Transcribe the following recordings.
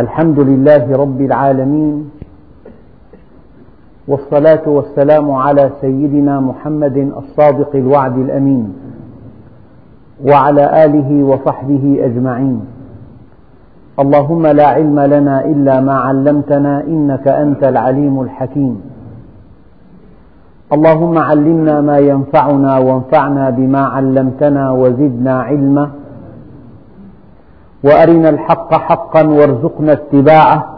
الحمد لله رب العالمين والصلاة والسلام على سيدنا محمد الصادق الوعد الأمين وعلى آله وصحبه أجمعين. اللهم لا علم لنا إلا ما علمتنا إنك أنت العليم الحكيم. اللهم علمنا ما ينفعنا وانفعنا بما علمتنا وزدنا علما. وأرنا الحق حقا وارزقنا اتباعه.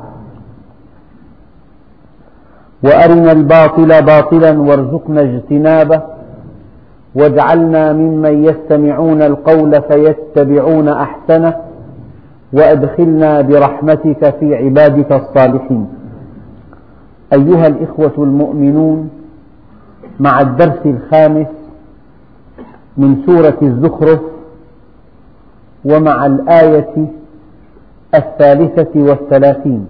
وأرنا الباطل باطلا وارزقنا اجتنابه. واجعلنا ممن يستمعون القول فيتبعون أحسنه. وأدخلنا برحمتك في عبادك الصالحين. أيها الإخوة المؤمنون مع الدرس الخامس من سورة الزخرف ومع الآية الثالثة والثلاثين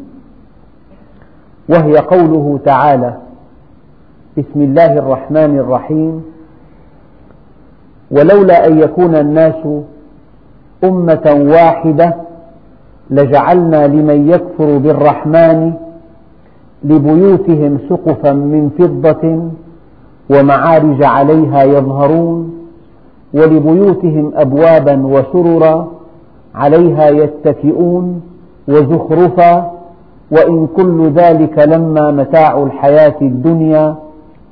وهي قوله تعالى بسم الله الرحمن الرحيم ولولا أن يكون الناس أمة واحدة لجعلنا لمن يكفر بالرحمن لبيوتهم سقفا من فضة ومعارج عليها يظهرون. ولبيوتهم أبوابا وسررا عليها يتكئون وزخرفا وإن كل ذلك لما متاع الحياة الدنيا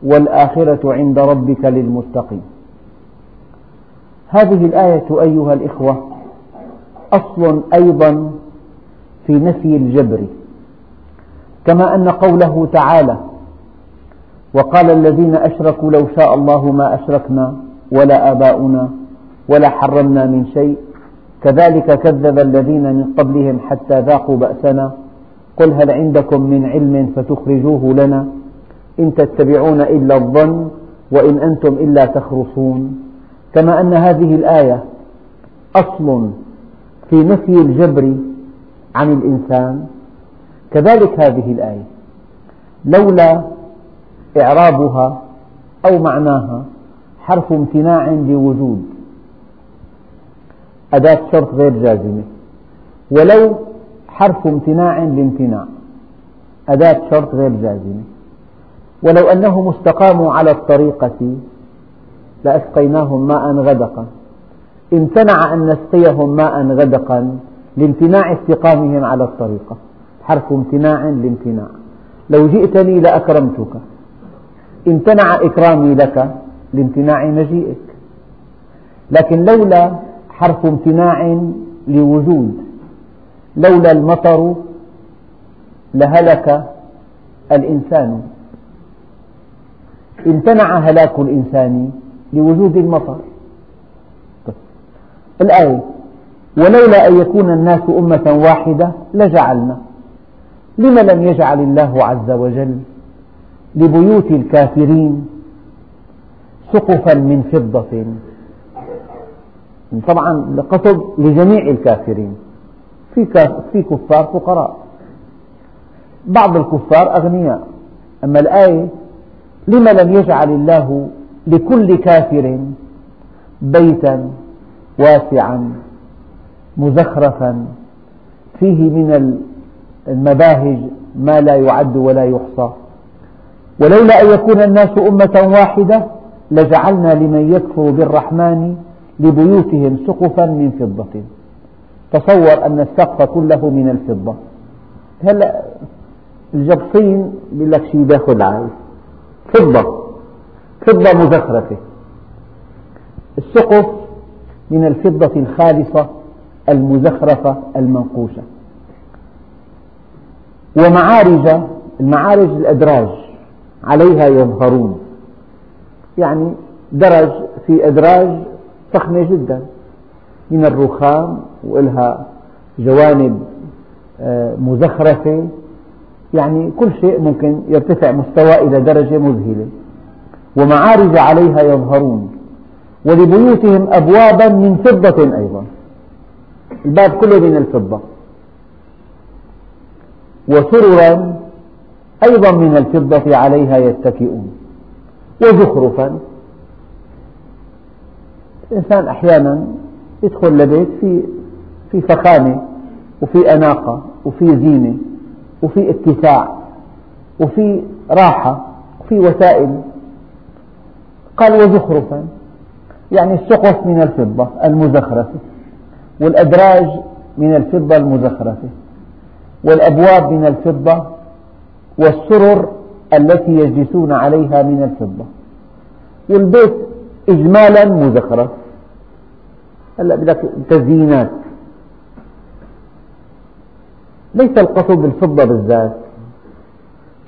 والآخرة عند ربك للمتقين. هذه الآية أيها الإخوة أصل أيضا في نفي الجبر كما أن قوله تعالى وقال الذين أشركوا لو شاء الله ما أشركنا ولا آباؤنا ولا حرمنا من شيء. كذلك كذب الذين من قبلهم حتى ذاقوا بأسنا. قل هل عندكم من علم فتخرجوه لنا؟ إن تتبعون إلا الظن وإن أنتم إلا تخرصون. كما أن هذه الآية أصل في نفي الجبر عن الإنسان. كذلك هذه الآية. لولا إعرابها أو معناها حرف امتناع لوجود أداة شرط غير جازمة. ولو حرف امتناع لامتناع. أداة شرط غير جازمة. ولو أنهم استقاموا على الطريقة لأسقيناهم ماء غدقا. امتنع أن نسقيهم ماء غدقا لامتناع استقامهم على الطريقة. حرف امتناع لامتناع. لو جئتني لأكرمتك. امتنع إكرامي لك لامتناع مجيئك. لكن لولا حرف امتناع لوجود لولا المطر لهلك الإنسان. امتنع هلاك الإنسان لوجود المطر. الآية ولولا أن يكون الناس أمة واحدة لجعلنا. لم لم يجعل الله عز وجل؟ لبيوت الكافرين. سقفا من فضة. طبعا القصد لجميع الكافرين. في كفار فقراء. بعض الكفار أغنياء. أما الآية لم لم يجعل الله لكل كافر بيتا واسعا مزخرفا. فيه من المباهج ما لا يعد ولا يحصى. ولولا أن يكون الناس أمة واحدة لجعلنا لمن يكفر بالرحمن لبيوتهم سقفا من فضة. تصور أن السقف كله من الفضة. هلا الجبصين بيقول لك شيء باخذ عايز فضة. فضة مزخرفة. السقف من الفضة الخالصة المزخرفة المنقوشة. ومعارج المعارج الأدراج عليها يظهرون. يعني درج في أدراج فخمة جدا. من الرخام وإلها جوانب آه، مزخرفة. يعني كل شيء ممكن يرتفع مستوى إلى درجة مذهلة. ومعارج عليها يظهرون. ولبيوتهم أبوابا من فضة أيضا. الباب كله من الفضة. وسررا أيضا من الفضة عليها يتكئون. وزخرفا. الإنسان أحيانا يدخل لبيت في في فخامة وفي أناقة وفي زينة وفي اتساع وفي راحة وفي وسائل. قال وزخرفا. يعني السقف من الفضة المزخرفة والأدراج من الفضة المزخرفة والأبواب من الفضة والسرر التي يجلسون عليها من الفضة. والبيت إجمالا مزخرف هلا بدك تزيينات. ليس القصد بالفضة بالذات.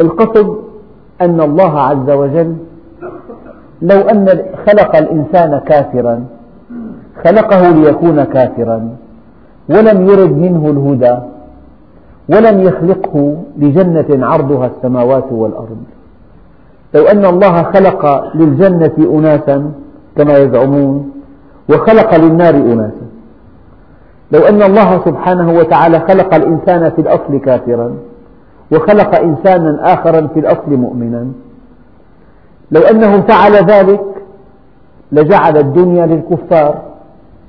القصد أن الله عز وجل لو أن خلق الإنسان كافرا خلقه ليكون كافرا ولم يرد منه الهدى ولم يخلقه لجنة عرضها السماوات والأرض. لو أن الله خلق للجنة أناسا كما يزعمون وخلق للنار أناسا. لو أن الله سبحانه وتعالى خلق الإنسان في الأصل كافرا وخلق إنسانا آخرا في الأصل مؤمنا. لو أنه فعل ذلك لجعل الدنيا للكفار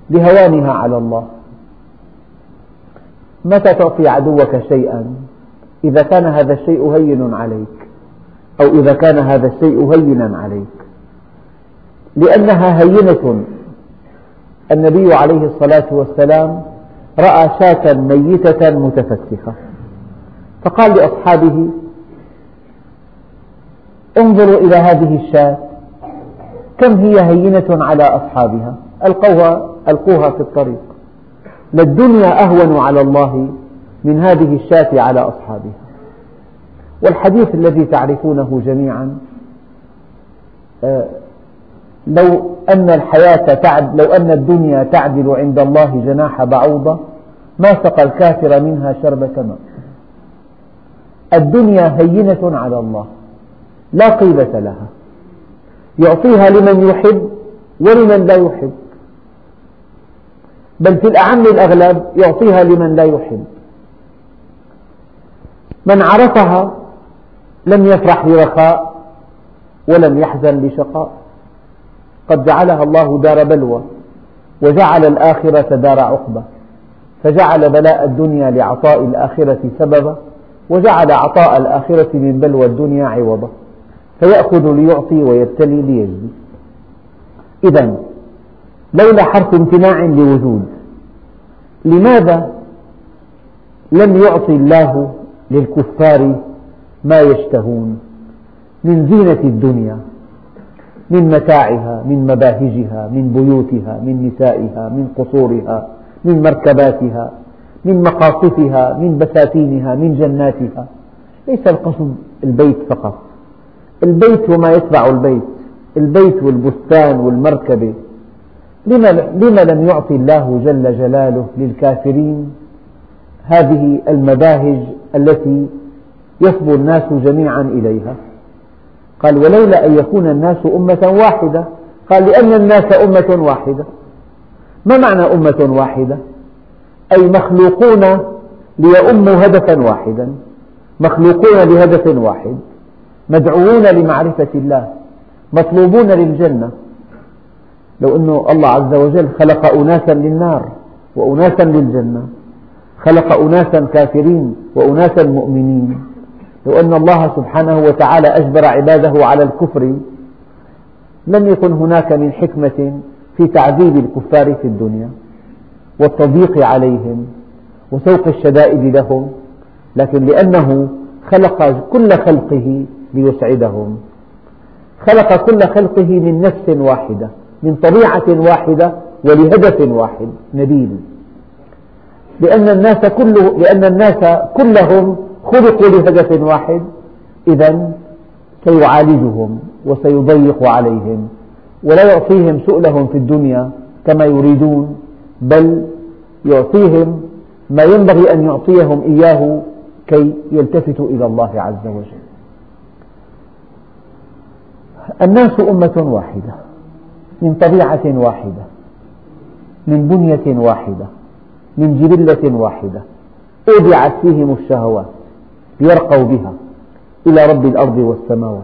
لهوانها على الله. متى تعطي عدوك شيئا؟ إذا كان هذا الشيء هين عليك أو إذا كان هذا الشيء هينا عليك. لأنها هينة. النبي عليه الصلاة والسلام رأى شاة ميتة متفسخة فقال لأصحابه انظروا إلى هذه الشاة كم هي هينة على أصحابها؟ ألقوها, ألقوها في الطريق. للدنيا أهون على الله من هذه الشاة على أصحابها. والحديث الذي تعرفونه جميعا آه، لو أن الحياة تعد لو أن الدنيا تعدل عند الله جناح بعوضة ما سقى الكافر منها شربة ماء الدنيا هينة على الله لا قيمة لها. يعطيها لمن يحب ولمن لا يحب. بل في الأعم الأغلب يعطيها لمن لا يحب. من عرفها لم يفرح لرخاء ولم يحزن لشقاء قد جعلها الله دار بلوى وجعل الآخرة دار عقبة فجعل بلاء الدنيا لعطاء الآخرة سببا وجعل عطاء الآخرة من بلوى الدنيا عوضا. فيأخذ ليعطي ويبتلي ليجزي. إذا لولا حرف امتناع لوجود. لماذا لم يعطي الله للكفار ما يشتهون؟ من زينة الدنيا من متاعها من مباهجها من بيوتها من نسائها من قصورها من مركباتها من مقاصفها من بساتينها من جناتها. ليس القصد البيت فقط. البيت وما يتبع البيت. البيت والبستان والمركبة. لما لم يعطي الله جل جلاله للكافرين هذه المباهج التي يصبو الناس جميعا إليها؟ قال ولولا أن يكون الناس أمة واحدة. قال لأن الناس أمة واحدة. ما معنى أمة واحدة؟ أي مخلوقون ليؤموا هدفا واحدا. مخلوقون لهدف واحد. مدعوون لمعرفة الله. مطلوبون للجنة. لو أن الله عز وجل خلق أناسا للنار وأناسا للجنة خلق أناسا كافرين وأناسا مؤمنين. لو أن الله سبحانه وتعالى أجبر عباده على الكفر لم يكن هناك من حكمة في تعذيب الكفار في الدنيا والتضييق عليهم وسوق الشدائد لهم لكن لأنه خلق كل خلقه ليسعدهم. خلق كل خلقه من نفس واحدة. من طبيعة واحدة ولهدف واحد نبيل. لأن الناس, كله لأن الناس كلهم خلقوا لهدف واحد إذا سيعالجهم وسيضيق عليهم ولا يعطيهم سؤلهم في الدنيا كما يريدون بل يعطيهم ما ينبغي أن يعطيهم إياه كي يلتفتوا إلى الله عز وجل. الناس أمة واحدة. من طبيعة واحدة من بنية واحدة من جبلة واحدة أودعت فيهم الشهوات ليرقوا بها إلى رب الأرض والسماوات.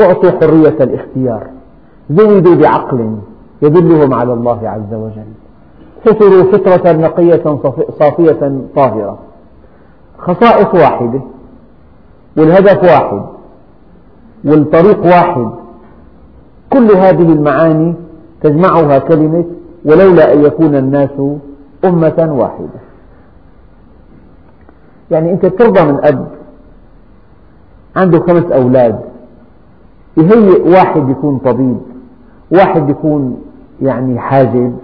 أعطوا حرية الاختيار زودوا بعقل يدلهم على الله عز وجل. فطروا فطرة نقية صافية طاهرة. خصائص واحدة والهدف واحد والطريق واحد كل هذه المعاني تجمعها كلمة ولولا أن يكون الناس أمة واحدة. يعني أنت ترضى من أب عنده خمس أولاد يهيئ واحد يكون طبيب واحد يكون يعني حاجب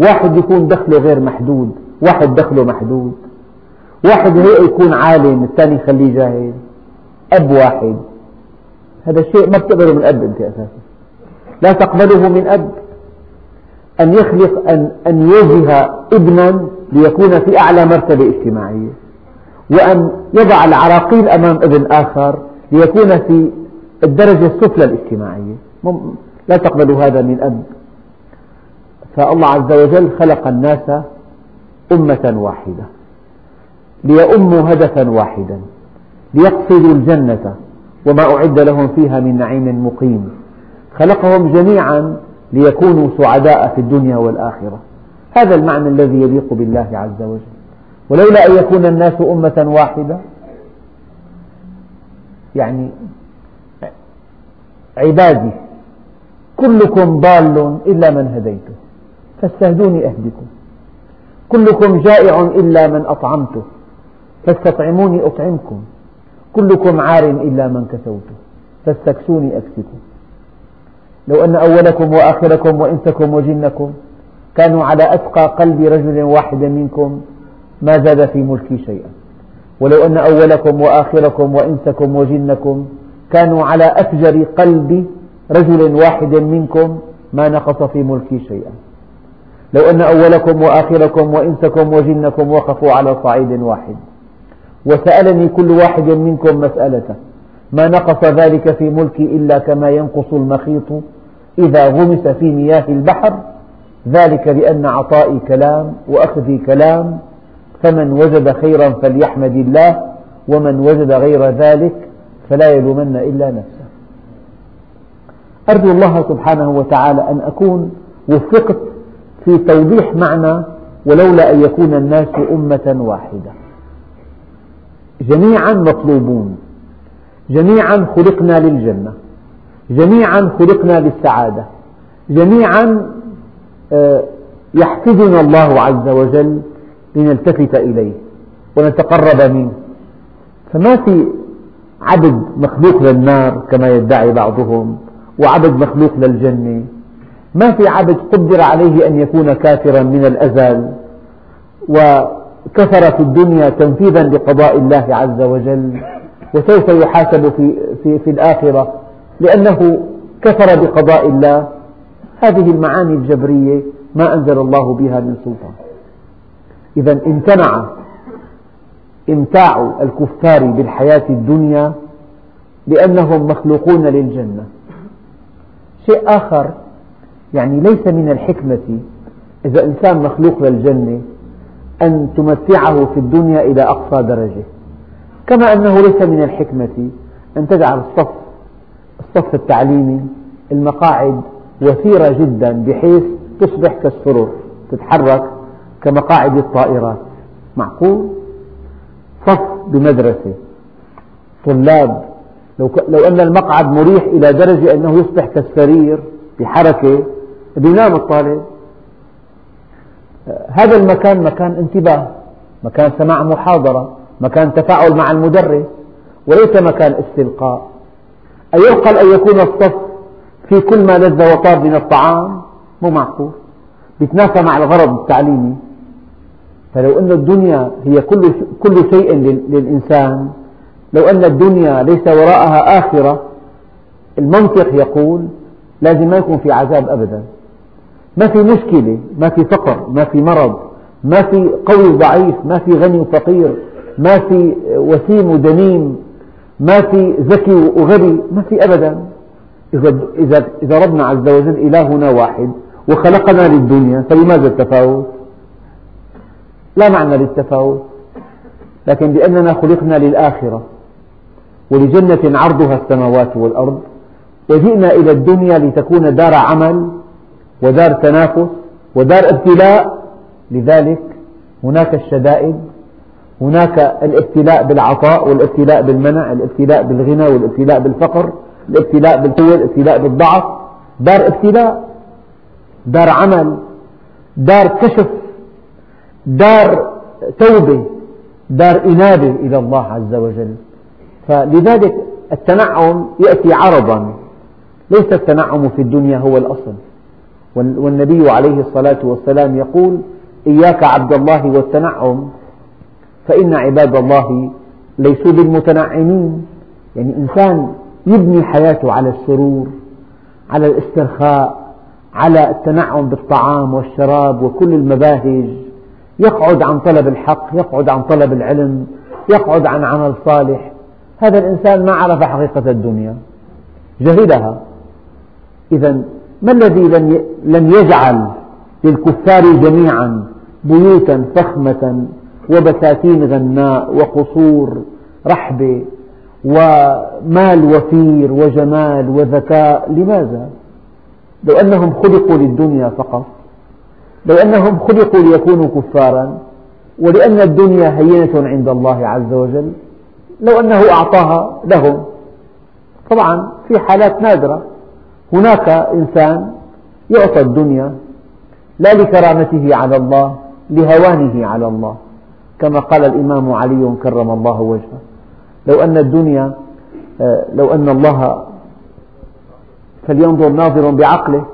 واحد يكون دخله غير محدود واحد دخله محدود واحد هيئ يكون عالم الثاني يخليه جاهل أب واحد. هذا الشيء ما بتقبله من أب أنت أساسا لا تقبله من أب. أن يخلق أن, أن يوجه ابنا ليكون في أعلى مرتبة اجتماعية. وأن يضع العراقيل أمام ابن آخر ليكون في الدرجة السفلى الاجتماعية. لا تقبل هذا من أب. فالله عز وجل خلق الناس أمة واحدة. ليؤموا هدفا واحدا. ليقصدوا الجنة. وما أعد لهم فيها من نعيم مقيم. خلقهم جميعا ليكونوا سعداء في الدنيا والآخرة. هذا المعنى الذي يليق بالله عز وجل. ولولا أن يكون الناس أمة واحدة يعني عبادي كلكم ضال إلا من هديته فاستهدوني أهدكم. كلكم جائع إلا من أطعمته فاستطعموني أطعمكم. كلكم عار إلا من كسوته. فاستكسوني أكسكم. لو أن أولكم وآخركم وإنسكم وجنكم كانوا على أتقى قلب رجل واحد منكم ما زاد في ملكي شيئا. ولو أن أولكم وآخركم وإنسكم وجنكم كانوا على أفجر قلب رجل واحد منكم ما نقص في ملكي شيئا. لو أن أولكم وآخركم وإنسكم وجنكم وقفوا على صعيد واحد. وسألني كل واحد منكم مسألة ما نقص ذلك في ملكي إلا كما ينقص المخيط إذا غمس في مياه البحر. ذلك لأن عطائي كلام وأخذي كلام. فمن وجد خيرا فليحمد الله ومن وجد غير ذلك فلا يلومن إلا نفسه. أرجو الله سبحانه وتعالى أن أكون وفقت في توضيح معنى ولولا أن يكون الناس أمة واحدة. جميعا مطلوبون. جميعا خلقنا للجنة. جميعا خلقنا للسعادة. جميعا آه، يحفظنا الله عز وجل لنلتفت إليه ونتقرب منه. فما في عبد مخلوق للنار كما يدعي بعضهم وعبد مخلوق للجنة. ما في عبد قدر عليه أن يكون كافرا من الأزل وكفر في الدنيا تنفيذا لقضاء الله عز وجل وسوف يحاسب في, في, في الآخرة لأنه كفر بقضاء الله. هذه المعاني الجبرية ما أنزل الله بها من سلطان. إذا امتنع امتاع الكفار بالحياة الدنيا لأنهم مخلوقون للجنة. شيء آخر يعني ليس من الحكمة إذا إنسان مخلوق للجنة أن تمتعه في الدنيا إلى أقصى درجة. كما أنه ليس من الحكمة أن تجعل الصف الصف التعليمي المقاعد وثيرة جدا بحيث تصبح كالسرر تتحرك كمقاعد الطائرات. معقول؟ صف بمدرسة. طلاب لو, لو أن المقعد مريح إلى درجة أنه يصبح كالسرير بحركة بينام الطالب هذا المكان مكان انتباه مكان سماع محاضرة مكان تفاعل مع المدرس وليس مكان استلقاء. أيعقل أن يكون الصف في كل ما لذ وطاب من الطعام مو معقول. يتنافى مع الغرض التعليمي. فلو أن الدنيا هي كل كل شيء للإنسان لو أن الدنيا ليس وراءها آخرة المنطق يقول لازم ما يكون في عذاب أبدا. ما في مشكلة ما في فقر ما في مرض ما في قوي وضعيف ما في غني وفقير ما في وسيم ودميم ما في ذكي وغبي ما في أبدا. إذا, إذا, إذا ربنا عز وجل إلهنا واحد وخلقنا للدنيا فلماذا التفاوت؟ لا معنى للتفاوت. لكن لأننا خلقنا للآخرة ولجنة عرضها السماوات والأرض وجئنا إلى الدنيا لتكون دار عمل ودار تنافس ودار ابتلاء. لذلك هناك الشدائد هناك الابتلاء بالعطاء والابتلاء بالمنع الابتلاء بالغنى والابتلاء بالفقر الابتلاء بالقوة الابتلاء بالضعف. دار ابتلاء دار عمل دار كشف دار توبة دار إنابة إلى الله عز وجل. فلذلك التنعم يأتي عرضا. ليس التنعم في الدنيا هو الأصل. والنبي عليه الصلاة والسلام يقول إياك عبد الله والتنعم فإن عباد الله ليسوا بالمتنعمين. يعني إنسان يبني حياته على السرور على الاسترخاء على التنعم بالطعام والشراب وكل المباهج. يقعد عن طلب الحق يقعد عن طلب العلم يقعد عن عمل صالح. هذا الإنسان ما عرف حقيقة الدنيا. جهلها إذا ما الذي لم يجعل للكفار جميعا بيوتا فخمة وبساتين غناء وقصور رحبة ومال وفير وجمال وذكاء؟ لماذا؟ لو أنهم خلقوا للدنيا فقط. لو أنهم خلقوا ليكونوا كفارا. ولأن الدنيا هينة عند الله عز وجل. لو أنه أعطاها لهم. طبعا في حالات نادرة. هناك إنسان يعطى الدنيا لا لكرامته على الله لهوانه على الله. كما قال الإمام علي كرم الله وجهه. لو أن الدنيا لو أن الله فلينظر ناظر بعقله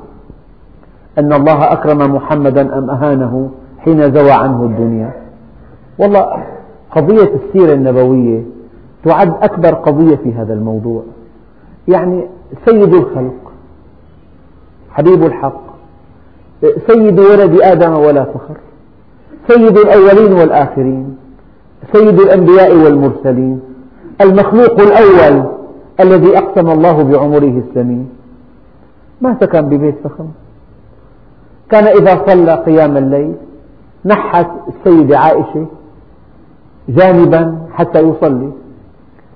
أن الله أكرم محمدا أم أهانه حين زوى عنه الدنيا. والله قضية السيرة النبوية تعد أكبر قضية في هذا الموضوع. يعني سيد الخلق حبيب الحق. سيد ولد آدم ولا فخر. سيد الأولين والآخرين. سيد الأنبياء والمرسلين. المخلوق الأول الذي أقسم الله بعمره الثمين ما سكن ببيت فخم. كان إذا صلى قيام الليل نحت السيدة عائشة جانبا حتى يصلي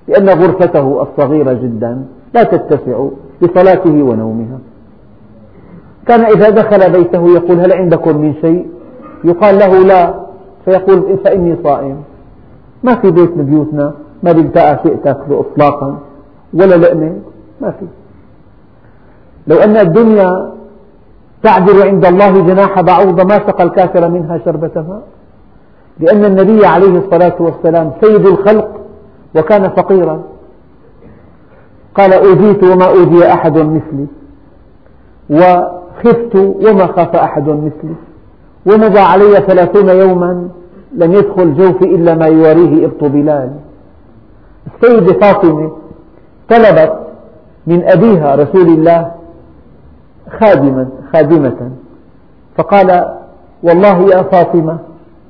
لأن غرفته الصغيرة جدا لا تتسع لصلاته ونومها. كان إذا دخل بيته يقول هل عندكم من شيء؟ يقال له لا. فيقول فإني صائم. ما في بيت من بيوتنا. ما بيلتقى شيء تاكله إطلاقا. ولا لقمة. ما في. لو أن الدنيا تعدل عند الله جناح بعوضة ما سقى الكافر منها شربة ماء لأن النبي عليه الصلاة والسلام سيد الخلق وكان فقيرا. قال أوذيت وما أوذي أحد مثلي. وخفت وما خاف أحد مثلي. ومضى علي ثلاثون يوما لم يدخل جوفي إلا ما يواريه إبط بلال. السيدة فاطمة طلبت من أبيها رسول الله خادما خادمة. فقال والله يا فاطمة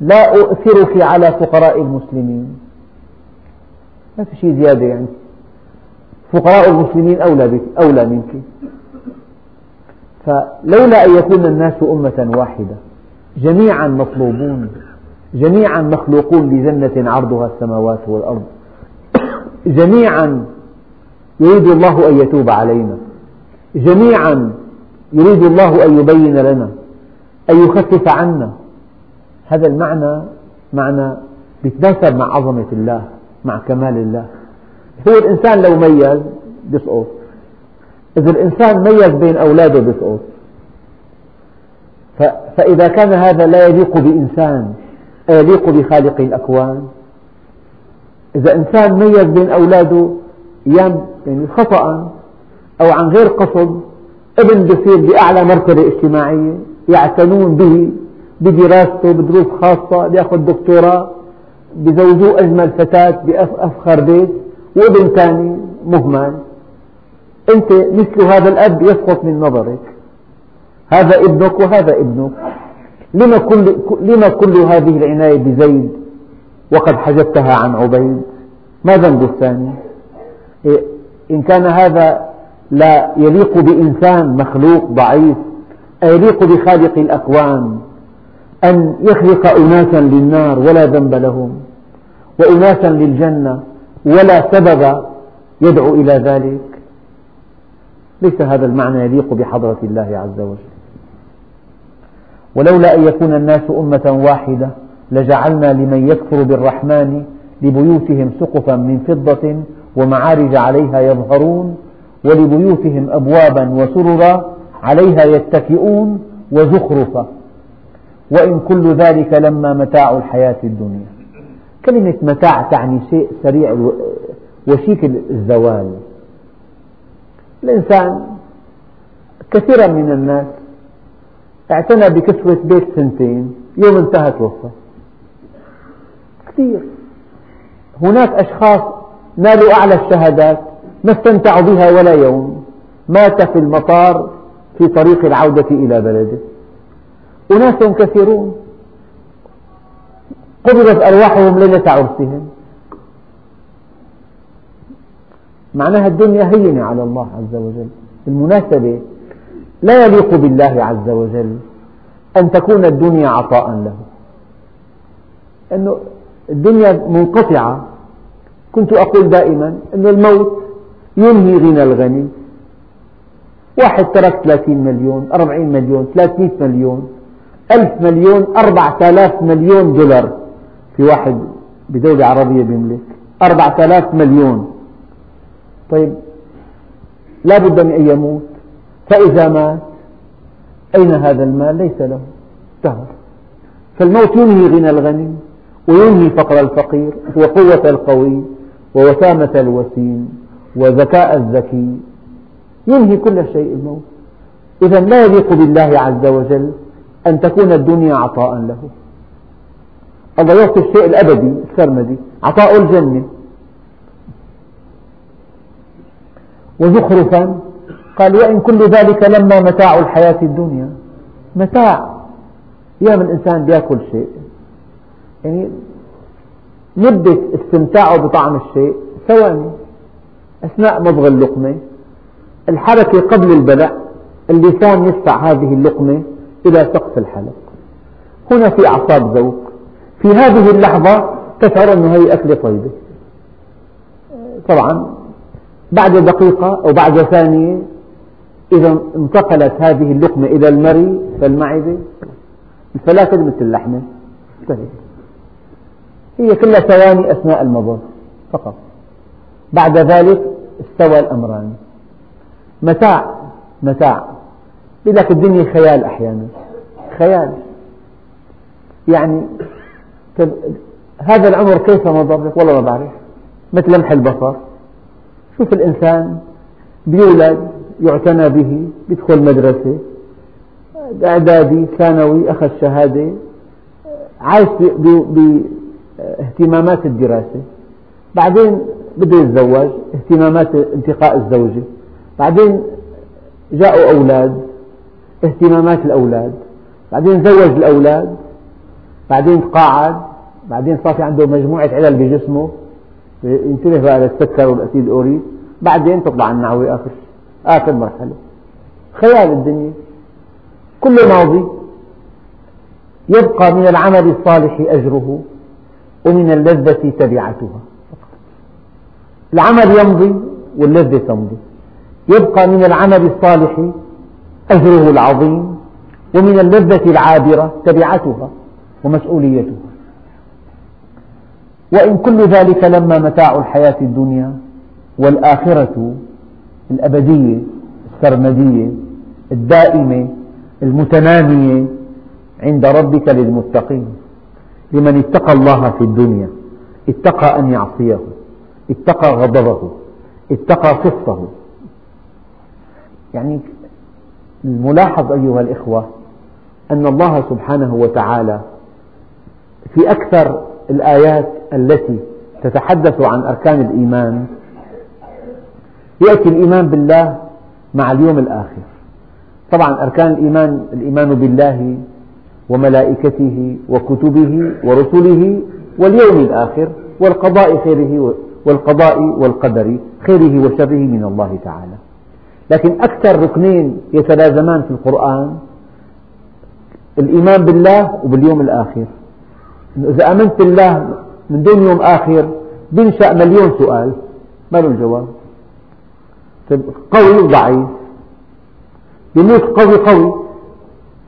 لا أؤثرك على فقراء المسلمين. ما في شيء زيادة يعني. فقراء المسلمين أولى, أولى منك. فلولا أن يكون الناس أمة واحدة جميعا مطلوبون جميعا مخلوقون لجنة عرضها السماوات والأرض جميعا يريد الله أن يتوب علينا جميعا يريد الله أن يبين لنا أن يخفف عنا. هذا المعنى معنى يتناسب مع عظمة الله مع كمال الله. هو الإنسان لو ميز يسقط إذا الإنسان ميز بين أولاده يسقط فإذا كان هذا لا يليق بإنسان يليق بخالق الأكوان إذا إنسان ميز بين أولاده أيام يعني خطأ أو عن غير قصد ابن بصير بأعلى مرتبة اجتماعية يعتنون به بدراسته بدروس خاصة بيأخذ دكتوراه بزوجوه أجمل فتاة بأفخر بيت وابن ثاني مهمل. أنت مثل هذا الأب يسقط من نظرك. هذا ابنك وهذا ابنك. لما كل, لما كل هذه العناية بزيد؟ وقد حجبتها عن عبيد. ما ذنب الثاني؟ إيه، إن كان هذا لا يليق بإنسان مخلوق ضعيف أيليق بخالق الأكوان أن يخلق أناسا للنار ولا ذنب لهم وأناسا للجنة ولا سبب يدعو إلى ذلك. ليس هذا المعنى يليق بحضرة الله عز وجل. ولولا أن يكون الناس أمة واحدة لجعلنا لمن يكفر بالرحمن لبيوتهم سقفا من فضة ومعارج عليها يظهرون ولبيوتهم أبوابا وسررا عليها يتكئون وزخرفا. وإن كل ذلك لما متاع الحياة الدنيا. كلمة متاع تعني شيء سريع وشيك الزوال. الإنسان كثيرا من الناس اعتنى بكسوة بيت سنتين يوم انتهى توفى. كثير. هناك أشخاص نالوا أعلى الشهادات ما استمتعوا بها ولا يوم. مات في المطار في طريق العودة إلى بلده. أناس كثيرون. قبضت أرواحهم ليلة عرسهم. معناها الدنيا هينة على الله عز وجل. بالمناسبة لا يليق بالله عز وجل أن تكون الدنيا عطاء له. أنه الدنيا منقطعة. كنت أقول دائما أن الموت ينهي غنى الغني. واحد ترك 30 مليون 40 مليون 300 مليون ألف مليون أربعة آلاف مليون دولار في واحد بدولة عربية بيملك. أربعة آلاف مليون. طيب لا بد من أن يموت. فإذا مات أين هذا المال؟ ليس له. انتهى. فالموت ينهي غنى الغني وينهي فقر الفقير وقوة القوي ووسامة الوسيم وذكاء الذكي. ينهي كل شيء الموت. إذا لا يليق بالله عز وجل أن تكون الدنيا عطاء له. الله يعطي الشيء الأبدي السرمدي عطاء الجنة. وزخرفا. قال وإن كل ذلك لما متاع الحياة الدنيا. متاع. يوم الإنسان بيأكل شيء. يعني مدة استمتاعه بطعم الشيء ثواني. أثناء مضغ اللقمة. الحركة قبل البلع اللسان يدفع هذه اللقمة إلى سقف الحلق. هنا في أعصاب ذوق. في هذه اللحظة تشعر أن هذه أكلة طيبة. طبعا بعد دقيقة أو بعد ثانية إذا انتقلت هذه اللقمة إلى المري فالمعدة الفلافل مثل اللحمة. انتهت هي كلها ثواني أثناء المضغ فقط. بعد ذلك استوى الأمران. متاع متاع. يقول لك الدنيا خيال أحيانا. خيال. يعني طيب هذا العمر كيف مضى والله ما بعرف. مثل لمح البصر. شوف الإنسان بيولد يعتنى به يدخل مدرسة إعدادي ثانوي أخذ شهادة عايش باهتمامات الدراسة. بعدين بده يتزوج اهتمامات انتقاء الزوجة. بعدين جاءوا أولاد اهتمامات الأولاد. بعدين زوج الأولاد بعدين تقاعد بعدين صار في عنده مجموعة علل بجسمه. ينتبه بقى للسكر والأسيد الأوري. بعدين تطلع النعوي آخر آخر مرحلة. خيال الدنيا. كله ماضي يبقى من العمل الصالح أجره ومن اللذة تبعتها. العمل يمضي واللذة تمضي. يبقى من العمل الصالح أجره العظيم ومن اللذة العابرة تبعتها ومسؤوليتها. وإن كل ذلك لما متاع الحياة الدنيا والآخرة الأبدية السرمدية الدائمة المتنامية عند ربك للمتقين. لمن اتقى الله في الدنيا اتقى أن يعصيه اتقى غضبه اتقى سخطه يعني الملاحظ أيها الإخوة أن الله سبحانه وتعالى في أكثر الآيات التي تتحدث عن أركان الإيمان يأتي الإيمان بالله مع اليوم الآخر. طبعا أركان الإيمان الإيمان بالله وملائكته وكتبه ورسله واليوم الآخر والقضاء خيره والقضاء والقدر خيره وشره من الله تعالى. لكن أكثر ركنين يتلازمان في القرآن الإيمان بالله وباليوم الآخر. إذا آمنت بالله من دون يوم آخر بينشأ مليون سؤال ما له الجواب طيب قوي وضعيف. يموت قوي قوي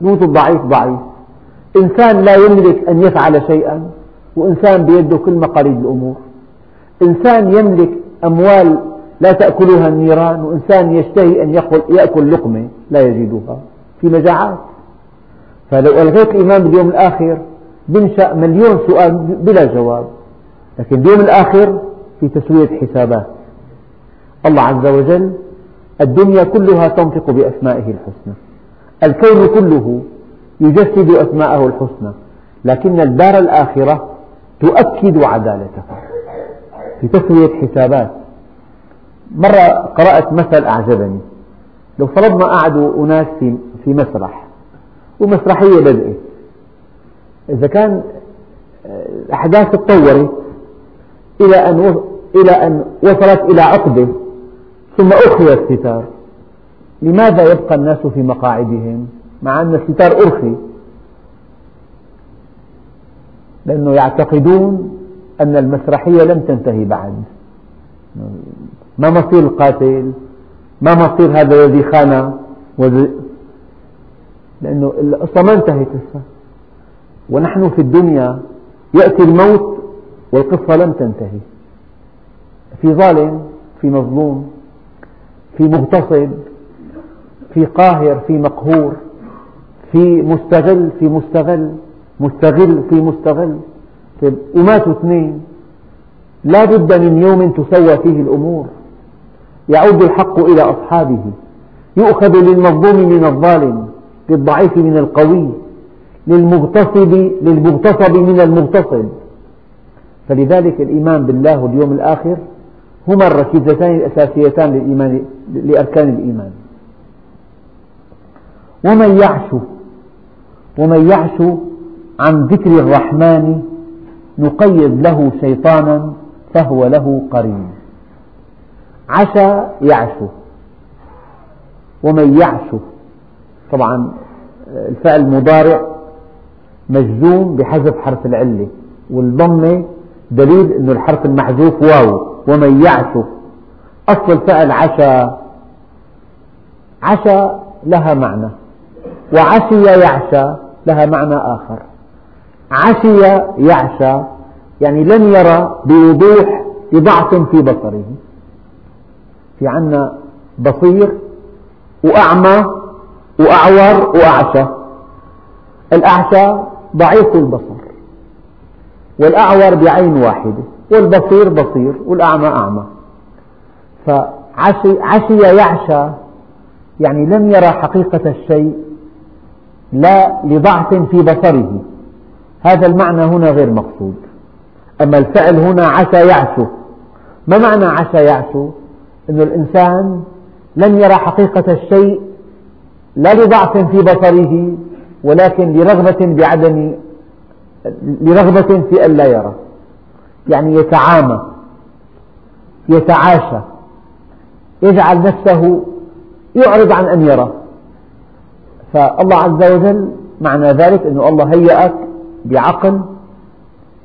يموت الضعيف ضعيف. إنسان لا يملك أن يفعل شيئا وإنسان بيده كل مقاليد الأمور. إنسان يملك أموال لا تأكلها النيران وإنسان يشتهي أن يأكل لقمة لا يجدها. في مجاعات فلو ألغيت الإيمان باليوم الآخر بنشأ مليون سؤال بلا جواب. لكن اليوم الآخر في تسوية حسابات. الله عز وجل الدنيا كلها تنطق بأسمائه الحسنى. الكون كله يجسد أسماءه الحسنى. لكن الدار الآخرة تؤكد عدالته في تسوية حسابات. مرة قرأت مثل أعجبني. لو فرضنا قعدوا أناس في مسرح. ومسرحية بدأت إذا كان الأحداث تطورت إلى أن إلى أن وصلت إلى عقدة ثم أخي الستار. لماذا يبقى الناس في مقاعدهم؟ مع أن الستار أرخي. لأنه يعتقدون أن المسرحية لم تنتهي بعد. ما مصير القاتل؟ ما مصير هذا الذي خان؟ لأنه القصة ما انتهت لسه ونحن في الدنيا يأتي الموت والقصة لم تنتهي. في ظالم في مظلوم في مغتصب في قاهر في مقهور في مستغل في مستغل مستغل في مستغل. طيب وماتوا اثنين. لا بد من يوم تسوى فيه الأمور. يعود الحق إلى أصحابه. يؤخذ للمظلوم من الظالم للضعيف من القوي. للمغتصب للمغتصب من المغتصب. فلذلك الإيمان بالله واليوم الآخر هما الركيزتان الأساسيتان للإيمان لأركان الإيمان. ومن يعش ومن يعش عن ذكر الرحمن نقيض له شيطانا فهو له قرين. عشى يعشو ومن يعشو طبعا الفعل المضارع مجزوم بحذف حرف العلة. والضمة دليل أن الحرف المحذوف واو ومن يعشو أصل الفعل عشى عشى لها معنى. وعشي يعشى لها معنى آخر. عشي يعشى يعني لم يرى بوضوح لضعف في بصره. في عنا بصير وأعمى وأعور وأعشى. الأعشى ضعيف البصر والأعور بعين واحدة والبصير بصير والأعمى أعمى. فعشي عشي يعشى يعني لم يرى حقيقة الشيء لا لضعف في بصره. هذا المعنى هنا غير مقصود. أما الفعل هنا عشى يعشو. ما معنى عشى يعشو؟ أن الإنسان لم يرى حقيقة الشيء لا لضعف في بصره. ولكن لرغبة بعدم لرغبة في أن لا يرى. يعني يتعامى يتعاشى يجعل نفسه يعرض عن أن يرى. فالله عز وجل معنى ذلك أن الله هيأك بعقل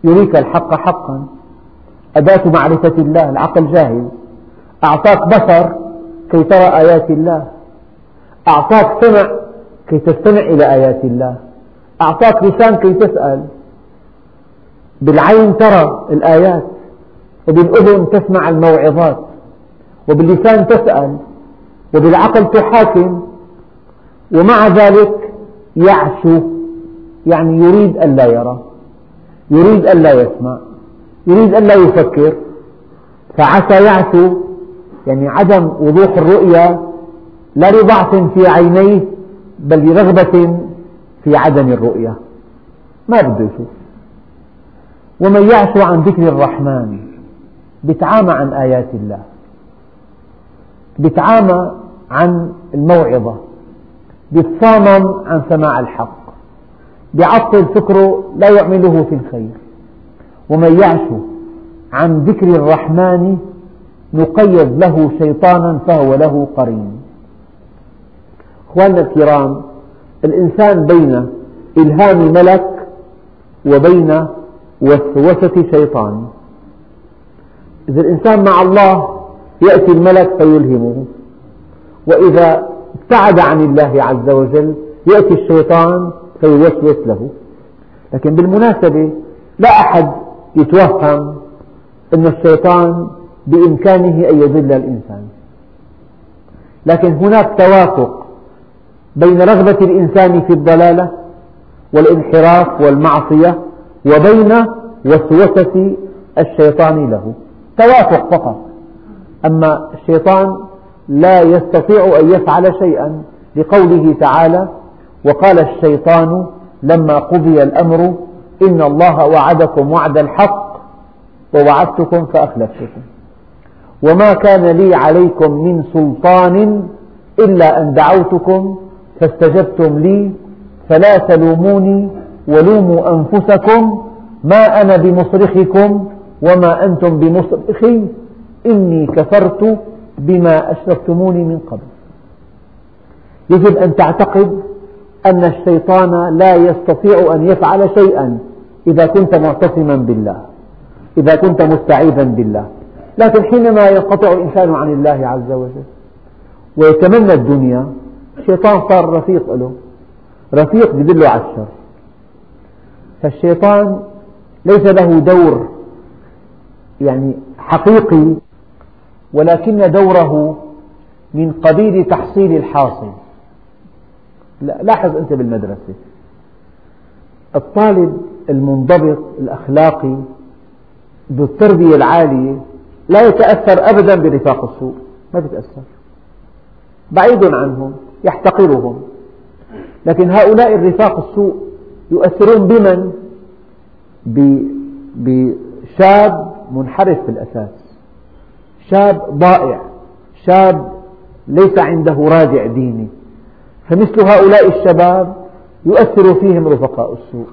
يريك الحق حقا. أداة معرفة الله العقل جاهز أعطاك بصر كي ترى آيات الله. أعطاك سمع كي تستمع إلى آيات الله. أعطاك لسان كي تسأل. بالعين ترى الآيات وبالأذن تسمع الموعظات وباللسان تسأل وبالعقل تحاكم ومع ذلك يعشو يعني يريد أن لا يرى يريد أن لا يسمع يريد أن لا يفكر. فعسى يعشو يعني عدم وضوح الرؤية لا لضعف في عينيه بل لرغبة في عدم الرؤية. ما بده يشوف ومن يعشو عن ذكر الرحمن بتعامى عن آيات الله. بتعامى عن الموعظة. بيتصامم عن سماع الحق. بيعطل فكره لا يعمله في الخير. ومن يعش عن ذكر الرحمن نقيض له شيطانا فهو له قرين. أخواننا الكرام الإنسان بين إلهام ملك وبين وسوسة شيطان إذا الإنسان مع الله يأتي الملك فيلهمه وإذا ابتعد عن الله عز وجل يأتي الشيطان فيوسوس له. لكن بالمناسبة لا أحد يتوهم أن الشيطان بإمكانه أن يضل الإنسان. لكن هناك توافق بين رغبة الإنسان في الضلالة والانحراف والمعصية وبين وسوسة الشيطان له. توافق فقط. أما الشيطان لا يستطيع أن يفعل شيئا لقوله تعالى وقال الشيطان لما قضي الأمر إن الله وعدكم وعد الحق ووعدتكم فأخلفتكم. وما كان لي عليكم من سلطان إلا أن دعوتكم فاستجبتم لي فلا تلوموني ولوموا أنفسكم ما أنا بمصرخكم وما أنتم بمصرخي إني كفرت بما أشركتموني من قبل. يجب أن تعتقد أن الشيطان لا يستطيع أن يفعل شيئا إذا كنت معتصما بالله إذا كنت مستعيذا بالله. لكن حينما ينقطع الإنسان عن الله عز وجل ويتمنى الدنيا الشيطان صار رفيق له. رفيق يدله على الشر. فالشيطان ليس له دور يعني حقيقي ولكن دوره من قبيل تحصيل الحاصل. لاحظ أنت بالمدرسة. الطالب المنضبط الأخلاقي ذو التربية العالية لا يتأثر أبدا برفاق السوء ما يتأثر بعيد عنهم. يحتقرهم. لكن هؤلاء الرفاق السوء يؤثرون بمن؟ بشاب منحرف في الأساس. شاب ضائع. شاب ليس عنده رادع ديني. فمثل هؤلاء الشباب يؤثر فيهم رفقاء السوء.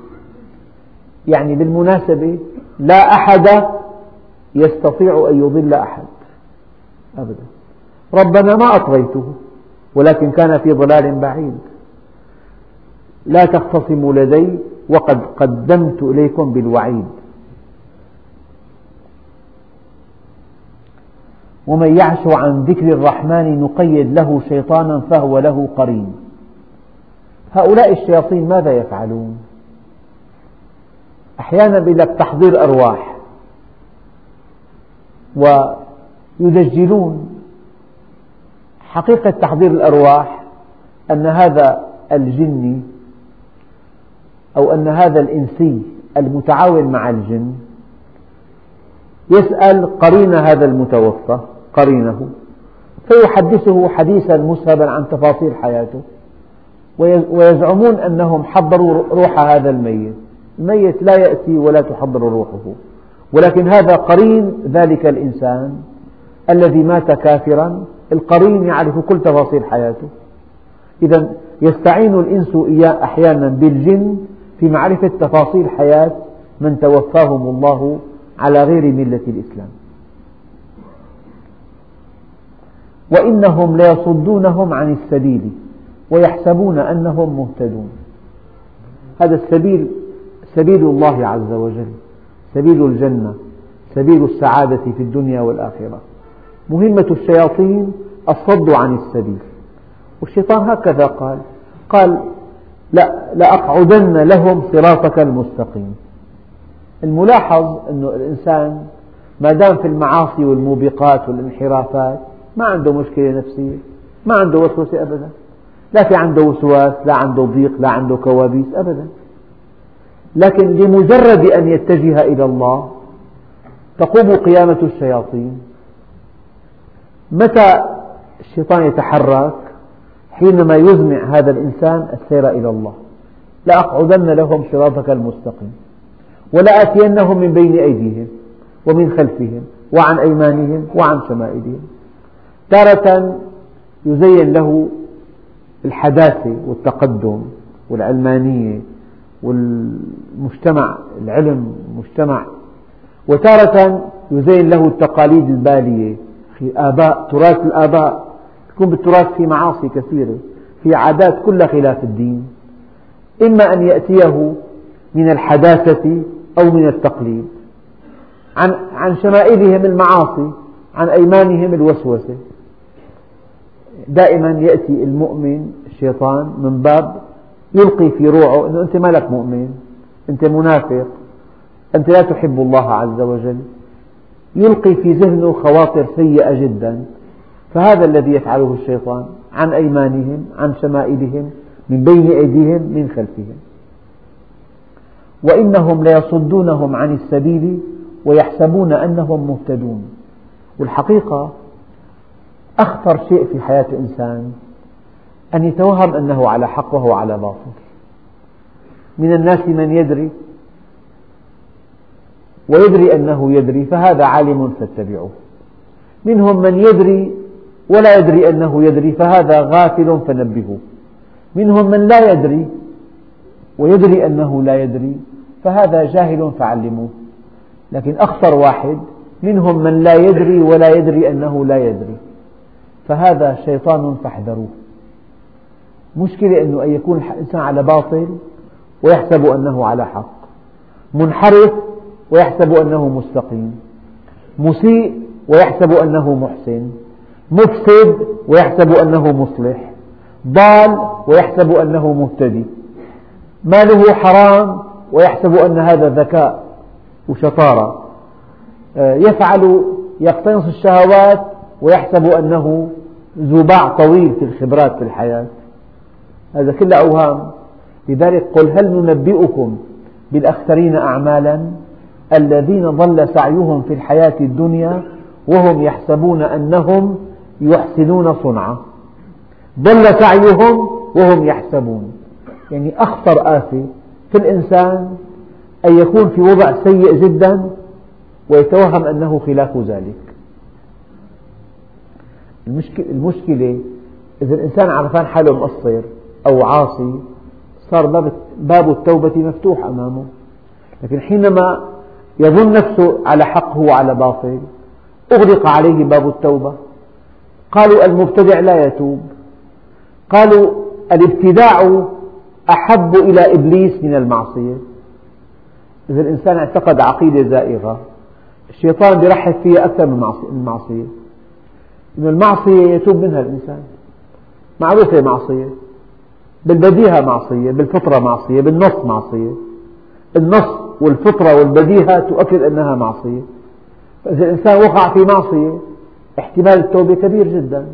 يعني بالمناسبة لا أحد يستطيع أن يضل أحد. أبدا. ربنا ما أطغيته. ولكن كان في ضلال بعيد. لا تختصموا لدي وقد قدمت إليكم بالوعيد. ومن يعش عن ذكر الرحمن نقيد له شيطانا فهو له قرين. هؤلاء الشياطين ماذا يفعلون؟ أحيانا لك تحضير أرواح. ويدجلون حقيقة تحضير الأرواح أن هذا الجني أو أن هذا الإنسي المتعاون مع الجن يسأل قرين هذا المتوفى قرينه فيحدثه حديثا مسهبا عن تفاصيل حياته ويزعمون أنهم حضروا روح هذا الميت. الميت لا يأتي ولا تحضر روحه. ولكن هذا قرين ذلك الإنسان الذي مات كافرا القرين يعرف كل تفاصيل حياته. إذا يستعين الإنس أحيانا بالجن في معرفة تفاصيل حياة من توفاهم الله على غير ملة الإسلام. وإنهم ليصدونهم عن السبيل ويحسبون أنهم مهتدون. هذا السبيل سبيل الله عز وجل سبيل الجنة سبيل السعادة في الدنيا والآخرة. مهمة الشياطين الصد عن السبيل. والشيطان هكذا قال قال لا لأقعدن لهم صراطك المستقيم. الملاحظ أن الإنسان ما دام في المعاصي والموبقات والانحرافات ما عنده مشكلة نفسية ما عنده وسوسة أبدا. لا في عنده وسواس لا عنده ضيق لا عنده كوابيس أبدا. لكن لمجرد أن يتجه إلى الله تقوم قيامة الشياطين. متى الشيطان يتحرك حينما يزمع هذا الإنسان السير إلى الله. لأقعدن لهم صراطك المستقيم. ولآتينهم من بين أيديهم ومن خلفهم وعن أيمانهم وعن شمائلهم. تارة يزين له الحداثة والتقدم والعلمانية والمجتمع العلم مجتمع وتارة يزين له التقاليد البالية في آباء تراث الآباء. يكون بالتراث في معاصي كثيرة في عادات كلها خلاف الدين. إما أن يأتيه من الحداثة أو من التقليد. عن, عن شمائلهم المعاصي عن أيمانهم الوسوسة. دائما يأتي المؤمن الشيطان من باب يلقي في روعه أنه أنت ما لك مؤمن أنت منافق أنت لا تحب الله عز وجل. يلقي في ذهنه خواطر سيئة جدا. فهذا الذي يفعله الشيطان عن أيمانهم عن شمائلهم من بين أيديهم من خلفهم. وإنهم ليصدونهم عن السبيل ويحسبون أنهم مهتدون. والحقيقة أخطر شيء في حياة الإنسان أن يتوهم أنه على حق وهو على باطل. من الناس من يدري ويدري أنه يدري فهذا عالم فاتبعوه. منهم من يدري ولا يدري أنه يدري فهذا غافل فنبهوه منهم من لا يدري ويدري أنه لا يدري فهذا جاهل فعلموه. لكن أخطر واحد منهم من لا يدري ولا يدري أنه لا يدري. فهذا شيطان فاحذروه. مشكلة أنه أن يكون الإنسان على باطل ويحسب أنه على حق. منحرف ويحسب أنه مستقيم. مسيء ويحسب أنه محسن. مفسد ويحسب أنه مصلح ضال ويحسب أنه مهتدي. ماله حرام ويحسب أن هذا ذكاء وشطارة. آه، يفعل يقتنص الشهوات ويحسب أنه ذو باع طويل في الخبرات في الحياة. هذا كله أوهام. لذلك قل هل ننبئكم بالأخسرين أعمالا الذين ضل سعيهم في الحياة الدنيا وهم يحسبون أنهم يحسنون صنعا ضل سعيهم وهم يحسبون. يعني أخطر آفة في الإنسان أن يكون في وضع سيء جدا ويتوهم أنه خلاف ذلك. المشكلة إذا الإنسان عرفان حاله مقصر أو عاصي صار باب التوبة مفتوح أمامه. لكن حينما يظن نفسه على حق هو على باطل أغلق عليه باب التوبة. قالوا المبتدع لا يتوب. قالوا الابتداع أحب إلى إبليس من المعصية. إذا الإنسان اعتقد عقيدة زائغة. الشيطان يرحب فيها أكثر من المعصية إن المعصية يتوب منها الإنسان. معروفة معصية. بالبديهة معصية بالفطرة معصية بالنص معصية. النص والفطرة والبديهة تؤكد أنها معصية. فإذا الإنسان وقع في معصية احتمال التوبة كبير جدا.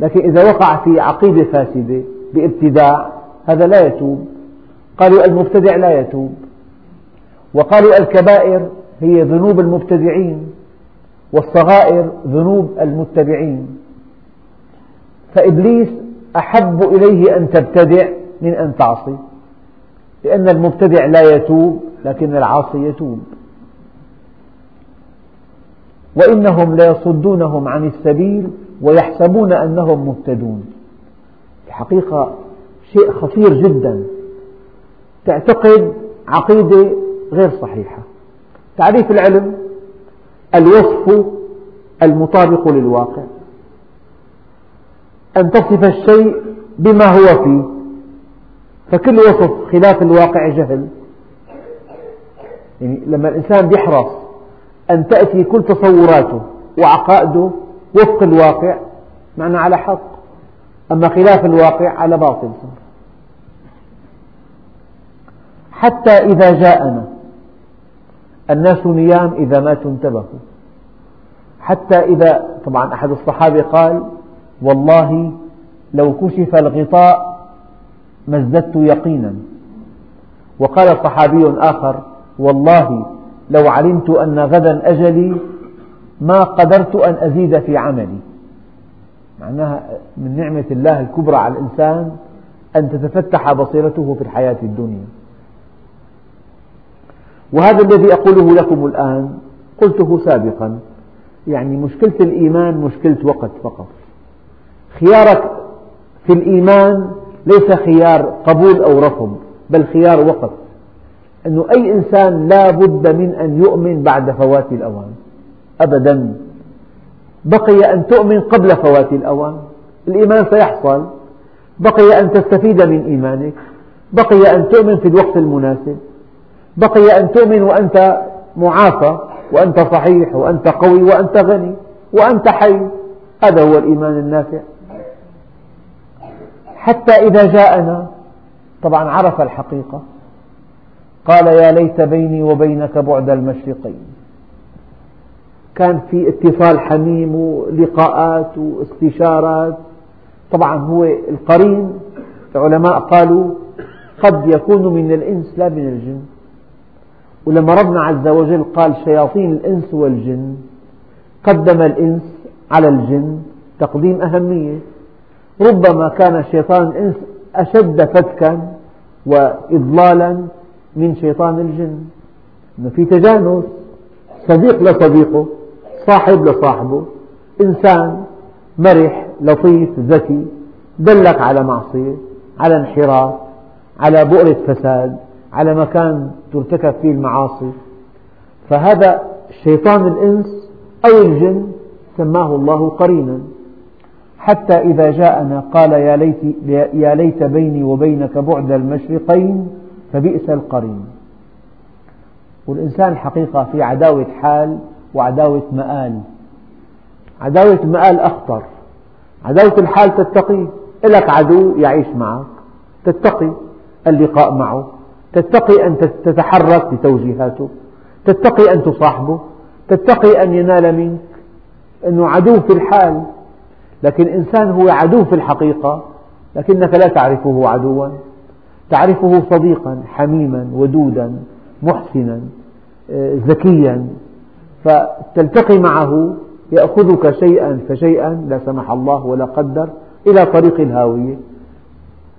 لكن إذا وقع في عقيدة فاسدة بابتداع هذا لا يتوب. قالوا المبتدع لا يتوب. وقالوا الكبائر هي ذنوب المبتدعين والصغائر ذنوب المتبعين. فإبليس أحب إليه أن تبتدع من أن تعصي لأن المبتدع لا يتوب لكن العاصي يتوب. وإنهم ليصدونهم عن السبيل ويحسبون أنهم مهتدون. الحقيقة شيء خطير جدا. تعتقد عقيدة غير صحيحة. تعريف العلم الوصف المطابق للواقع. أن تصف الشيء بما هو فيه. فكل وصف خلاف الواقع جهل. يعني لما الإنسان يحرص أن تأتي كل تصوراته وعقائده وفق الواقع معنى على حق. أما خلاف الواقع على باطل. حتى إذا جاءنا الناس نيام إذا ماتوا انتبهوا. حتى إذا طبعا أحد الصحابة قال والله لو كشف الغطاء ما ازددت يقينا. وقال صحابي آخر والله لو علمت أن غدا أجلي ما قدرت أن أزيد في عملي. معناها من نعمة الله الكبرى على الإنسان أن تتفتح بصيرته في الحياة الدنيا. وهذا الذي أقوله لكم الآن قلته سابقا. يعني مشكلة الإيمان مشكلة وقت فقط. خيارك في الإيمان ليس خيار قبول أو رفض بل خيار وقت. أنه أي إنسان لا بد من أن يؤمن بعد فوات الأوان. أبدا. بقي أن تؤمن قبل فوات الأوان. الإيمان سيحصل. بقي أن تستفيد من إيمانك. بقي أن تؤمن في الوقت المناسب. بقي أن تؤمن وأنت معافى وأنت صحيح وأنت قوي وأنت غني وأنت حي. هذا هو الإيمان النافع. حتى إذا جاءنا طبعا عرف الحقيقة. قال يا ليت بيني وبينك بعد المشرقين. كان في اتصال حميم ولقاءات واستشارات. طبعا هو القرين العلماء قالوا قد يكون من الإنس لا من الجن. ولما ربنا عز وجل قال شياطين الإنس والجن قدم الإنس على الجن تقديم أهمية. ربما كان شيطان الإنس أشد فتكا وإضلالا من شيطان الجن. إنه في تجانس. صديق لصديقه صاحب لصاحبه. إنسان مرح لطيف ذكي دلك على معصية على انحراف على بؤرة فساد على مكان ترتكب فيه المعاصي. فهذا شيطان الإنس أو الجن سماه الله قرينا. حتى إذا جاءنا قال يا ليت, يا ليت بيني وبينك بعد المشرقين فبئس القرين. والإنسان الحقيقة في عداوة حال وعداوة مآل. عداوة المآل أخطر. عداوة الحال تتقي. لك عدو يعيش معك. تتقي اللقاء معه. تتقي أن تتحرك بتوجيهاته. تتقي أن تصاحبه. تتقي أن ينال منك. أنه عدو في الحال. لكن إنسان هو عدو في الحقيقة. لكنك لا تعرفه عدوا. تعرفه صديقا حميما ودودا محسنا آه، ذكيا فتلتقي معه يأخذك شيئا فشيئا لا سمح الله ولا قدر إلى طريق الهاوية.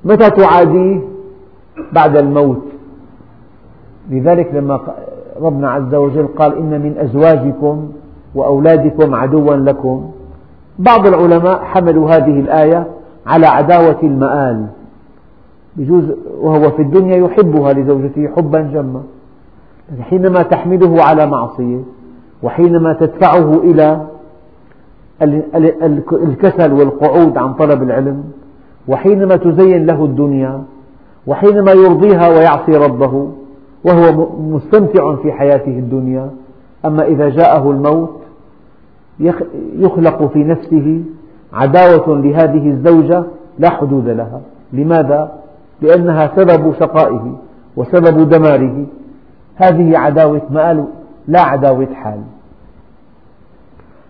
متى تعاديه؟ بعد الموت. لذلك لما ربنا عز وجل قال إن من أزواجكم وأولادكم عدوا لكم. بعض العلماء حملوا هذه الآية على عداوة المآل. يجوز وهو في الدنيا يحبها لزوجته حبا جما حينما تحمله على معصية وحينما تدفعه إلى الكسل والقعود عن طلب العلم وحينما تزين له الدنيا وحينما يرضيها ويعصي ربه وهو مستمتع في حياته الدنيا أما إذا جاءه الموت يخلق في نفسه عداوة لهذه الزوجة لا حدود لها لماذا؟ لأنها سبب شقائه وسبب دماره. هذه عداوة مآل لا عداوة حال.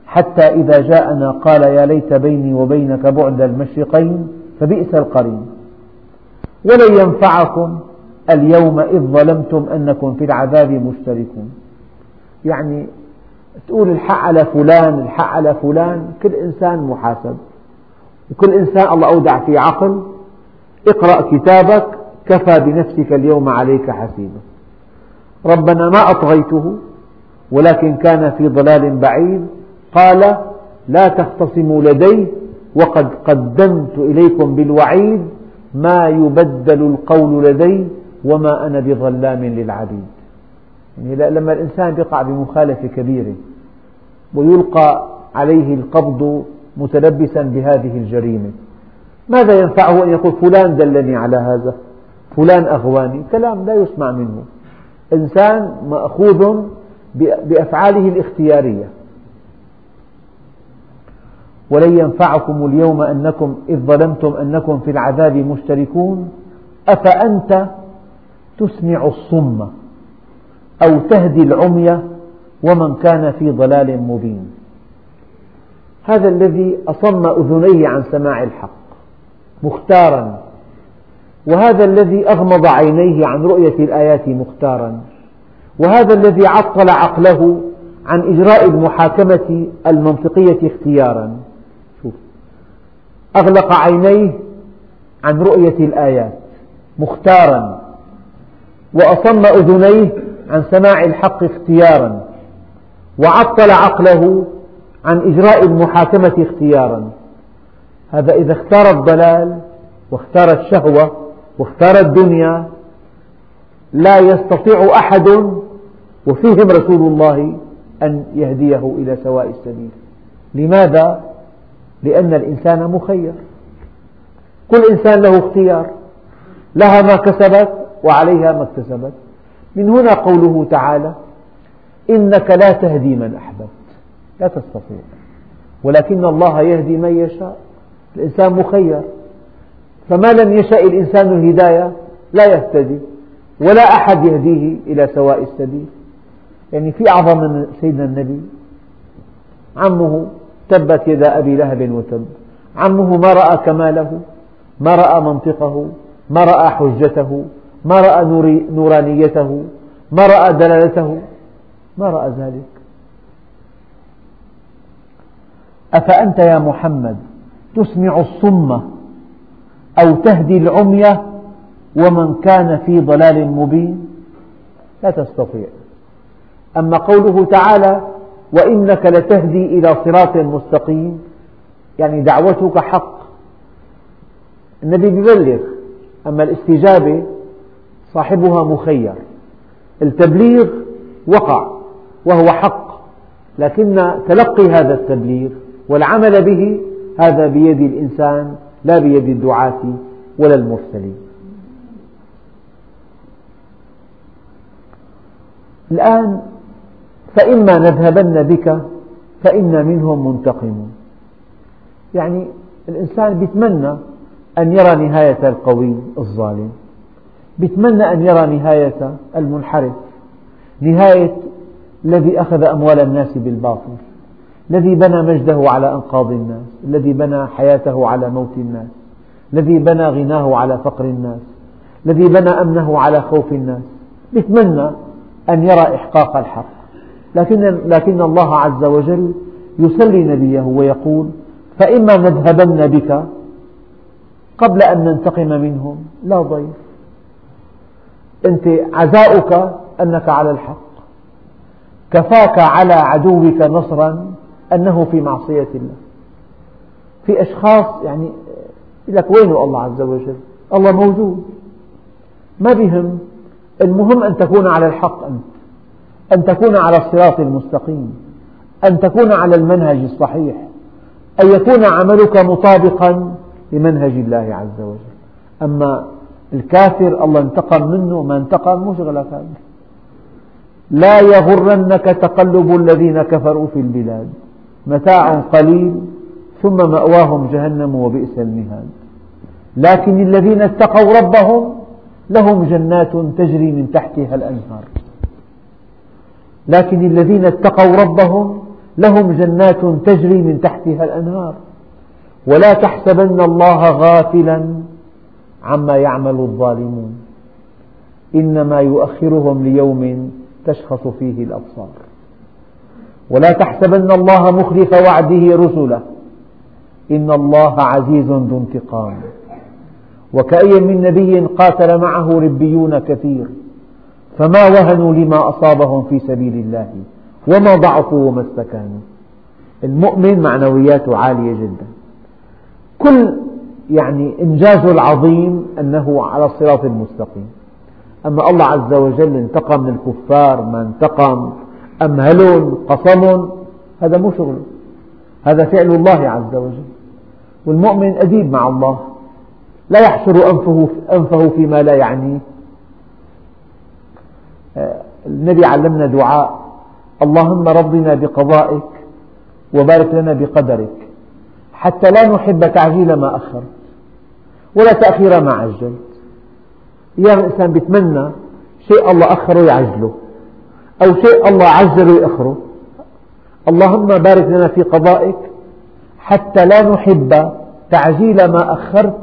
حتى إذا جاءنا قال يا ليت بيني وبينك بعد المشرقين فبئس القرين. ولن ينفعكم اليوم إذ ظلمتم أنكم في العذاب مشتركون. يعني تقول الحق على فلان الحق على فلان كل إنسان محاسب. وكل إنسان الله أودع فيه عقل اقرأ كتابك كفى بنفسك اليوم عليك حسيبا. ربنا ما أطغيته ولكن كان في ضلال بعيد. قال لا تختصموا لدي وقد قدمت إليكم بالوعيد. ما يبدل القول لدي وما أنا بظلام للعبيد. يعني لما الإنسان يقع بمخالفة كبيرة ويلقى عليه القبض متلبسا بهذه الجريمة. ماذا ينفعه أن يقول فلان دلني على هذا؟ فلان أغواني. كلام لا يسمع منه. إنسان مأخوذ بأفعاله الاختيارية. ولن ينفعكم اليوم أنكم إذ ظلمتم أنكم في العذاب مشتركون. أفأنت تسمع الصم أو تهدي العمي ومن كان في ضلال مبين؟ هذا الذي أصم أذنيه عن سماع الحق. مختارا. وهذا الذي أغمض عينيه عن رؤية الآيات مختارا. وهذا الذي عطل عقله عن إجراء المحاكمة المنطقية اختيارا. أغلق عينيه عن رؤية الآيات مختارا. وأصم أذنيه عن سماع الحق اختيارا. وعطل عقله عن إجراء المحاكمة اختيارا. هذا إذا اختار الضلال واختار الشهوة واختار الدنيا لا يستطيع أحد وفيهم رسول الله أن يهديه إلى سواء السبيل. لماذا؟ لأن الإنسان مخير. كل إنسان له اختيار. لها ما كسبت وعليها ما اكتسبت. من هنا قوله تعالى إنك لا تهدي من أحببت. لا تستطيع. ولكن الله يهدي من يشاء. الإنسان مخير. فما لم يشأ الإنسان الهداية لا يهتدي ولا أحد يهديه إلى سواء السبيل. يعني في أعظم من سيدنا النبي. عمه تبت يدا أبي لهب وتب. عمه ما رأى كماله ما رأى منطقه ما رأى حجته ما رأى نورانيته ما رأى دلالته ما رأى ذلك. أفأنت يا محمد تسمع الصم أو تهدي العمي ومن كان في ضلال مبين. لا تستطيع. أما قوله تعالى وإنك لتهدي إلى صراط مستقيم يعني دعوتك حق. النبي يبلغ أما الاستجابة صاحبها مخير. التبليغ وقع وهو حق لكن تلقي هذا التبليغ والعمل به هذا بيد الإنسان لا بيد الدعاة ولا المرسلين. الآن فإما نذهبن بك فإنا منهم منتقمون يعني الإنسان يتمنى أن يرى نهاية القوي الظالم يتمنى أن يرى نهاية المنحرف نهاية الذي أخذ أموال الناس بالباطل. الذي بنى مجده على أنقاض الناس الذي بنى حياته على موت الناس الذي بنى غناه على فقر الناس الذي بنى أمنه على خوف الناس. يتمنى أن يرى إحقاق الحق. لكن, لكن الله عز وجل يسلي نبيه ويقول فإما نذهبن بك قبل أن ننتقم منهم. لا ضير أنت عزاؤك أنك على الحق. كفاك على عدوك نصرا. أنه في معصية الله. في أشخاص يعني لك وين الله عز وجل. الله موجود. ما بهم؟ المهم أن تكون على الحق أنت. أن تكون على الصراط المستقيم. أن تكون على المنهج الصحيح. أن يكون عملك مطابقا لمنهج الله عز وجل. أما الكافر الله انتقم منه ما انتقم هذا لا يغرنك تقلب الذين كفروا في البلاد. متاع قليل ثم مأواهم جهنم وبئس المهاد. لكن الذين اتقوا ربهم لهم جنات تجري من تحتها الأنهار. لكن الذين اتقوا ربهم لهم جنات تجري من تحتها الأنهار. ولا تحسبن الله غافلا عما يعمل الظالمون. إنما يؤخرهم ليوم تشخص فيه الأبصار. ولا تحسبن الله مخلف وعده رسله إن الله عزيز ذو انتقام. وكأي من نبي قاتل معه ربيون كثير. فما وهنوا لما أصابهم في سبيل الله. وما ضعفوا وما استكانوا. المؤمن معنوياته عالية جدا. كل يعني إنجازه العظيم أنه على الصراط المستقيم. أما الله عز وجل انتقم من الكفار ما انتقم. أمهلهم قصمهم هذا مو شغله هذا فعل الله عز وجل. والمؤمن أديب مع الله. لا يحشر أنفه, أنفه فيما لا يعنيه. النبي علمنا دعاء. اللهم رضنا بقضائك وبارك لنا بقدرك حتى لا نحب تعجيل ما أخرت ولا تأخير ما عجلت. أيام الإنسان يتمنى شيء الله أخره يعجله. أو شيء الله عجله يأخره اللهم بارك لنا في قضائك حتى لا نحب تعجيل ما أخرت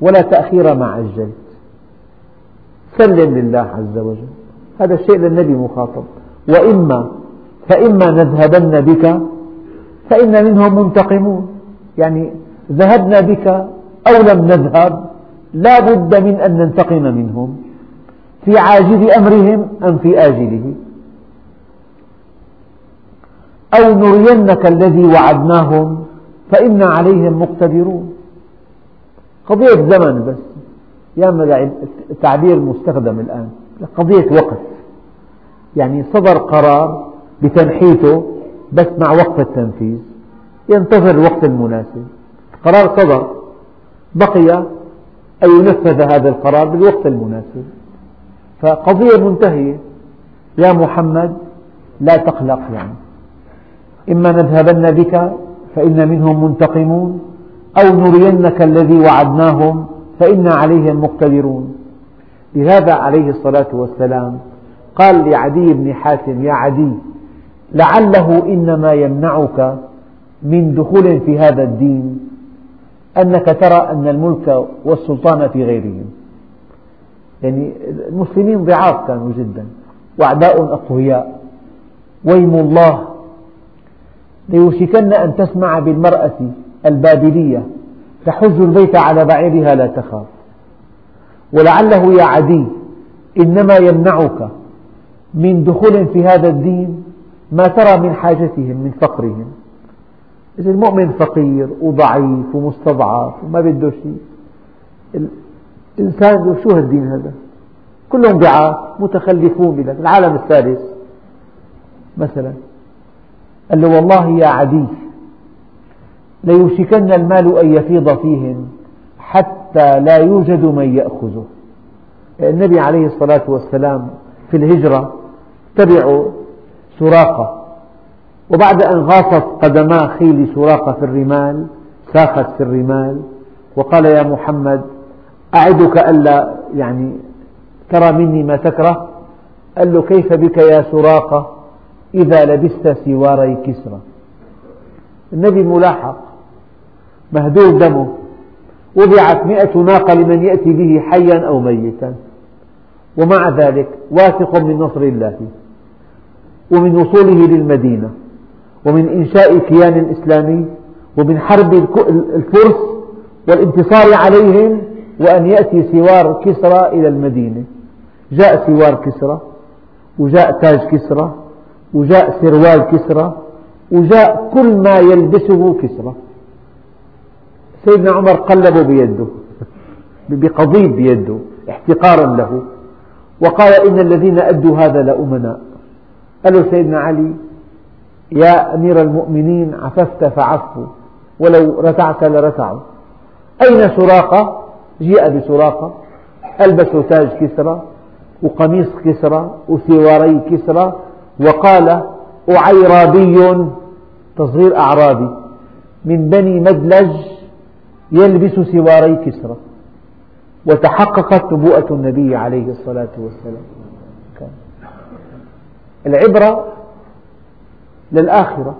ولا تأخير ما عجلت. سلم لله عز وجل. هذا الشيء للنبي مخاطب. وإما فإما نذهبن بك فإن منهم منتقمون. يعني ذهبنا بك أو لم نذهب لا بد من أن ننتقم منهم في عاجل أمرهم أم في آجله. أو نرينك الذي وعدناهم فإنا عليهم مقتدرون. قضية زمن بس. يا التعبير مستخدم الآن. قضية وقت يعني صدر قرار بتنحيته بس مع وقت التنفيذ. ينتظر الوقت المناسب. قرار صدر. بقي أن ينفذ هذا القرار بالوقت المناسب. فقضية منتهية. يا محمد لا تقلق يعني. إما نذهبن بك فإن منهم منتقمون أو نرينك الذي وعدناهم فإنا عليهم مقتدرون. لهذا عليه الصلاة والسلام قال لعدي بن حاتم يا عدي لعله إنما يمنعك من دخول في هذا الدين أنك ترى أن الملك والسلطان في غيرهم. يعني المسلمين ضعاف كانوا جدا وأعداء أقوياء ويم الله ليوشكن أن تسمع بالمرأة البابلية تحج البيت على بعيرها لا تخاف. ولعله يا عدي إنما يمنعك من دخول في هذا الدين ما ترى من حاجتهم من فقرهم. إذا المؤمن فقير وضعيف ومستضعف وما بده شيء. الإنسان شو هالدين هذا؟ كلهم ضعاف متخلفون العالم الثالث. مثلا قال له والله يا عدي ليوشكن المال أن يفيض فيهم حتى لا يوجد من يأخذه. النبي عليه الصلاة والسلام في الهجرة تبعوا سراقة وبعد أن غاصت قدما خيل سراقة في الرمال ساخت في الرمال وقال يا محمد أعدك ألا يعني ترى مني ما تكره؟ قال له كيف بك يا سراقة؟ إذا لبست سواري كسرى. النبي ملاحق مهدور دمه وضعت مئة ناقة لمن يأتي به حيا أو ميتا. ومع ذلك واثق من نصر الله ومن وصوله للمدينة ومن إنشاء كيان إسلامي ومن حرب الفرس والانتصار عليهم وأن يأتي سوار كسرى إلى المدينة. جاء سوار كسرى وجاء تاج كسرى وجاء سروال كسرى وجاء كل ما يلبسه كسرى. سيدنا عمر قلبه بيده بقضيب بيده احتقارا له. وقال إن الذين أدوا هذا لأمناء. قال له سيدنا علي يا أمير المؤمنين عففت فعفوا ولو رتعت لرتعوا أين سراقة؟ جيء بسراقة. ألبسوا تاج كسرى وقميص كسرى وسواري كسرى وقال أعيرابي تصغير أعرابي من بني مدلج يلبس سواري كسرى وتحققت نبوءة النبي عليه الصلاة والسلام. العبرة للآخرة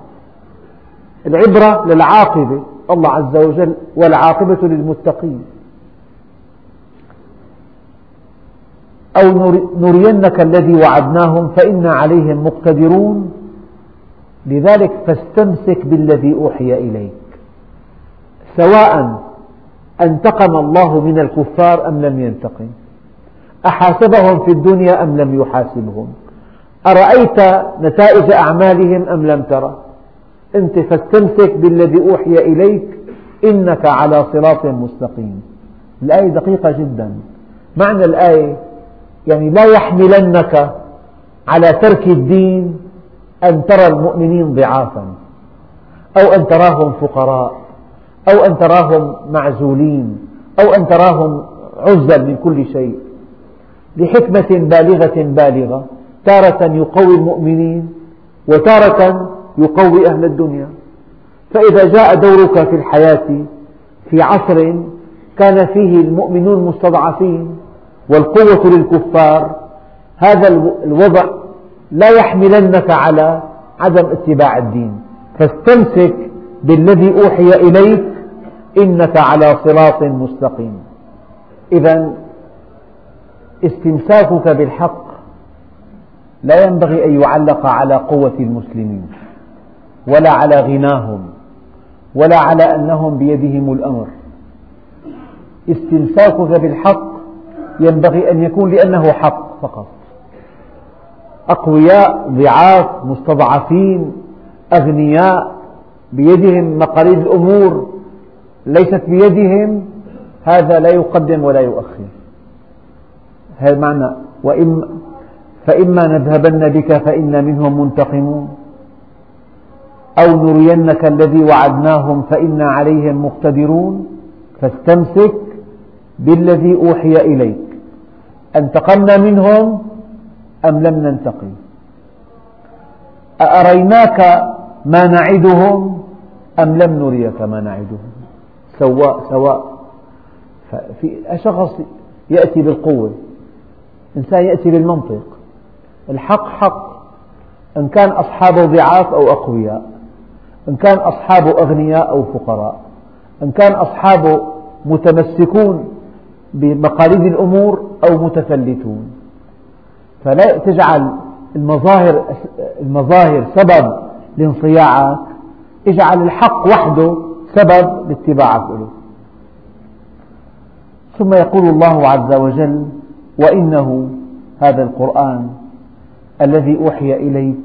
العبرة للعاقبة الله عز وجل والعاقبة للمتقين. أو نرينك الذي وعدناهم فإنا عليهم مقتدرون. لذلك فاستمسك بالذي أوحي إليك. سواء أنتقم الله من الكفار أم لم ينتقم. أحاسبهم في الدنيا أم لم يحاسبهم. أرأيت نتائج أعمالهم أم لم ترى؟ أنت فاستمسك بالذي أوحي إليك. إنك على صراط مستقيم. الآية دقيقة جدا. معنى الآية يعني لا يحملنك على ترك الدين أن ترى المؤمنين ضعافا أو أن تراهم فقراء أو أن تراهم معزولين أو أن تراهم عزا من كل شيء. لحكمة بالغة بالغة تارة يقوي المؤمنين وتارة يقوي أهل الدنيا. فإذا جاء دورك في الحياة في عصر كان فيه المؤمنون مستضعفين والقوة للكفار هذا الوضع لا يحملنك على عدم اتباع الدين. فاستمسك بالذي أوحي إليك إنك على صراط مستقيم. إذا استمساكك بالحق لا ينبغي أن يعلق على قوة المسلمين ولا على غناهم ولا على أنهم بيدهم الأمر. استمساكك بالحق ينبغي أن يكون لأنه حق فقط. أقوياء ضعاف مستضعفين أغنياء بيدهم مقاليد الأمور ليست بيدهم هذا لا يقدم ولا يؤخر. هذا معنى وإما فإما نذهبن بك فإنا منهم منتقمون أو نرينك الذي وعدناهم فإنا عليهم مقتدرون فاستمسك بالذي أوحي إليك. أنتقمنا منهم أم لم ننتقم؟ أأريناك ما نعدهم أم لم نريك ما نعدهم؟ سواء سواء. في شخص يأتي بالقوة. إنسان يأتي بالمنطق. الحق حق. إن كان أصحابه ضعاف أو أقوياء. إن كان أصحابه أغنياء أو فقراء. إن كان أصحابه متمسكون بمقاليد الأمور أو متفلتون فلا تجعل المظاهر المظاهر سبب لانصياعك اجعل الحق وحده سبب لاتباعك له ثم يقول الله عز وجل وإنه هذا القرآن الذي أوحي إليك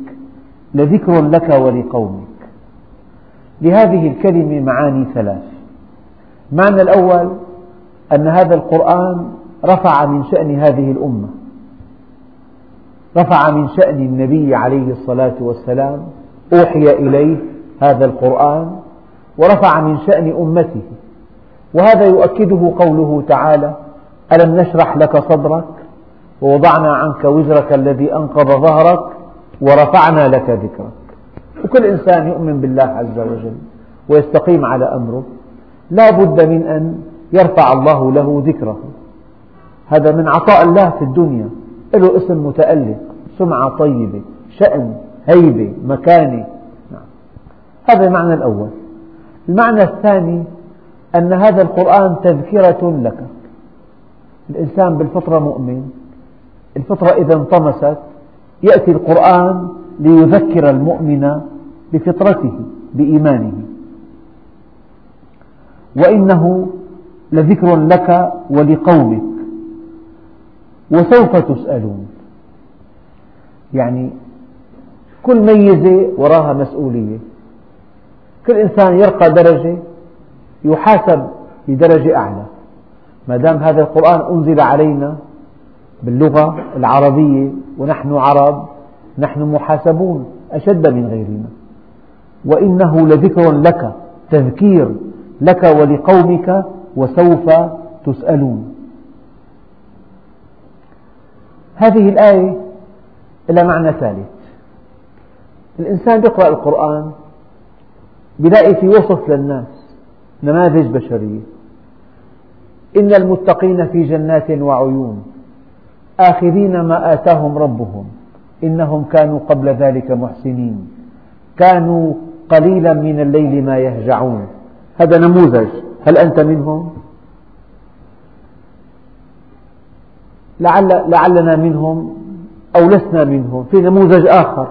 لذكر لك ولقومك. لهذه الكلمة معاني ثلاث. المعنى الأول أن هذا القرآن رفع من شأن هذه الأمة. رفع من شأن النبي عليه الصلاة والسلام. أوحي إليه هذا القرآن ورفع من شأن أمته. وهذا يؤكده قوله تعالى ألم نشرح لك صدرك ووضعنا عنك وزرك الذي أنقض ظهرك ورفعنا لك ذكرك. وكل إنسان يؤمن بالله عز وجل ويستقيم على أمره. لا بد من أن يرفع الله له ذكره. هذا من عطاء الله في الدنيا. له اسم متألق سمعة طيبة شأن هيبة مكانة. نعم. هذا المعنى الأول. المعنى الثاني أن هذا القرآن تذكرة لك. الإنسان بالفطرة مؤمن. الفطرة إذا انطمست يأتي القرآن ليذكر المؤمن بفطرته بإيمانه. وإنه لذكر لك ولقومك. وسوف تسألون. يعني كل ميزة وراها مسؤولية. كل إنسان يرقى درجة يحاسب بدرجة أعلى. ما دام هذا القرآن أنزل علينا باللغة العربية ونحن عرب نحن محاسبون أشد من غيرنا. وإنه لذكر لك تذكير لك ولقومك وسوف تسألون. هذه الآية لها معنى ثالث. الإنسان يقرأ القرآن يلاقي في وصف للناس نماذج بشرية. إن المتقين في جنات وعيون آخذين ما آتاهم ربهم إنهم كانوا قبل ذلك محسنين. كانوا قليلا من الليل ما يهجعون. هذا نموذج. هل أنت منهم؟ لعل لعلنا منهم أو لسنا منهم. في نموذج آخر.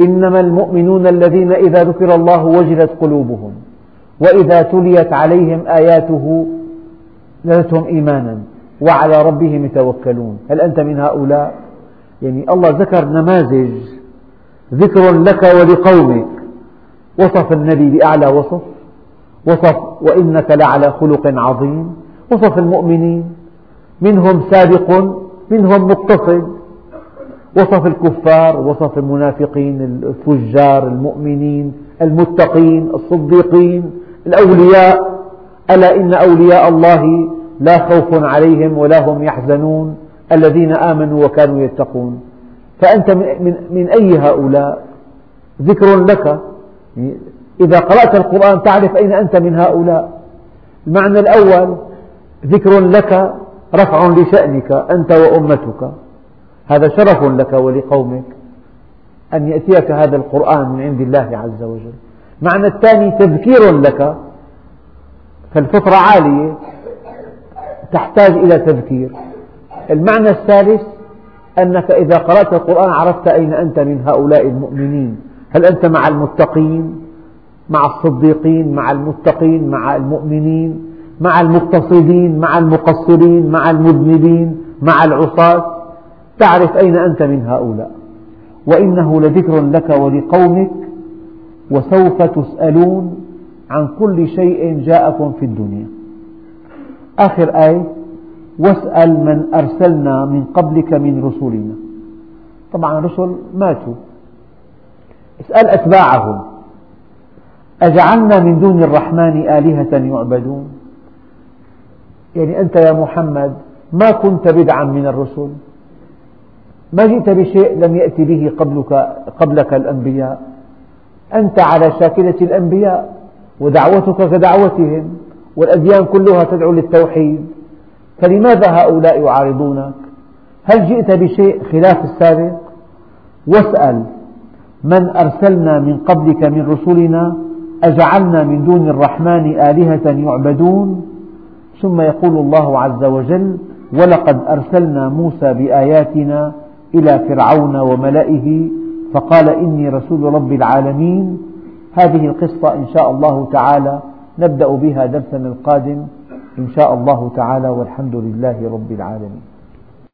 إنما المؤمنون الذين إذا ذكر الله وجلت قلوبهم وإذا تليت عليهم آياته زادتهم إيمانا وعلى ربهم يتوكلون. هل أنت من هؤلاء؟ يعني الله ذكر نماذج ذكر لك ولقومك. وصف النبي بأعلى وصف. وصف وإنك لعلى خلق عظيم. وصف المؤمنين منهم سابق منهم مقتصد وصف الكفار وصف المنافقين الفجار المؤمنين المتقين الصديقين الأولياء. ألا إن أولياء الله لا خوف عليهم ولا هم يحزنون الذين آمنوا وكانوا يتقون. فأنت من, من أي هؤلاء؟ ذكر لك. إذا قرأت القرآن تعرف أين أنت من هؤلاء. المعنى الأول ذكر لك رفع لشأنك أنت وأمتك. هذا شرف لك ولقومك أن يأتيك هذا القرآن من عند الله عز وجل. معنى الثاني تذكير لك. فالفطرة عالية تحتاج إلى تذكير. المعنى الثالث أنك إذا قرأت القرآن عرفت أين أنت من هؤلاء المؤمنين. هل أنت مع المتقين؟ مع الصديقين مع المتقين مع المؤمنين مع المقتصدين مع المقصرين مع المذنبين مع العصاة. تعرف أين أنت من هؤلاء؟ وإنه لذكر لك ولقومك وسوف تسألون عن كل شيء جاءكم في الدنيا. آخر آية واسأل من أرسلنا من قبلك من رسلنا طبعا الرسل ماتوا. اسأل أتباعهم. أجعلنا من دون الرحمن آلهة يعبدون؟ يعني أنت يا محمد ما كنت بدعا من الرسل. ما جئت بشيء لم يأتي به قبلك, قبلك الأنبياء. أنت على شاكلة الأنبياء ودعوتك كدعوتهم والأديان كلها تدعو للتوحيد. فلماذا هؤلاء يعارضونك؟ هل جئت بشيء خلاف السابق؟ واسأل من أرسلنا من قبلك من رسلنا؟ أجعلنا من دون الرحمن آلهة يعبدون؟ ثم يقول الله عز وجل ولقد أرسلنا موسى بآياتنا إلى فرعون وملئه فقال إني رسول رب العالمين. هذه القصة إن شاء الله تعالى نبدأ بها درسنا القادم. إن شاء الله تعالى والحمد لله رب العالمين.